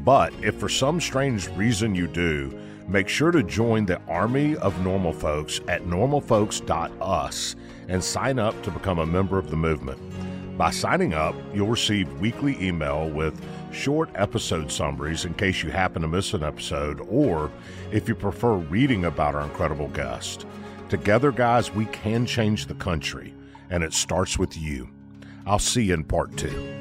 But if for some strange reason you do, make sure to join the army of normal folks at normalfolks.us and sign up to become a member of the movement. By signing up, you'll receive weekly email with short episode summaries in case you happen to miss an episode, or if you prefer reading about our incredible guest. Together, guys, we can change the country, and it starts with you. I'll see you in part two.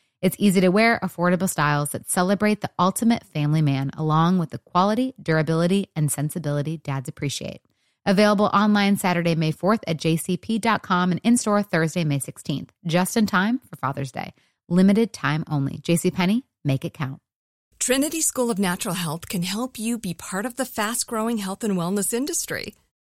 It's easy to wear, affordable styles that celebrate the ultimate family man, along with the quality, durability, and sensibility dads appreciate. Available online Saturday, May 4th at jcp.com and in store Thursday, May 16th, just in time for Father's Day. Limited time only. JCPenney, make it count. Trinity School of Natural Health can help you be part of the fast growing health and wellness industry.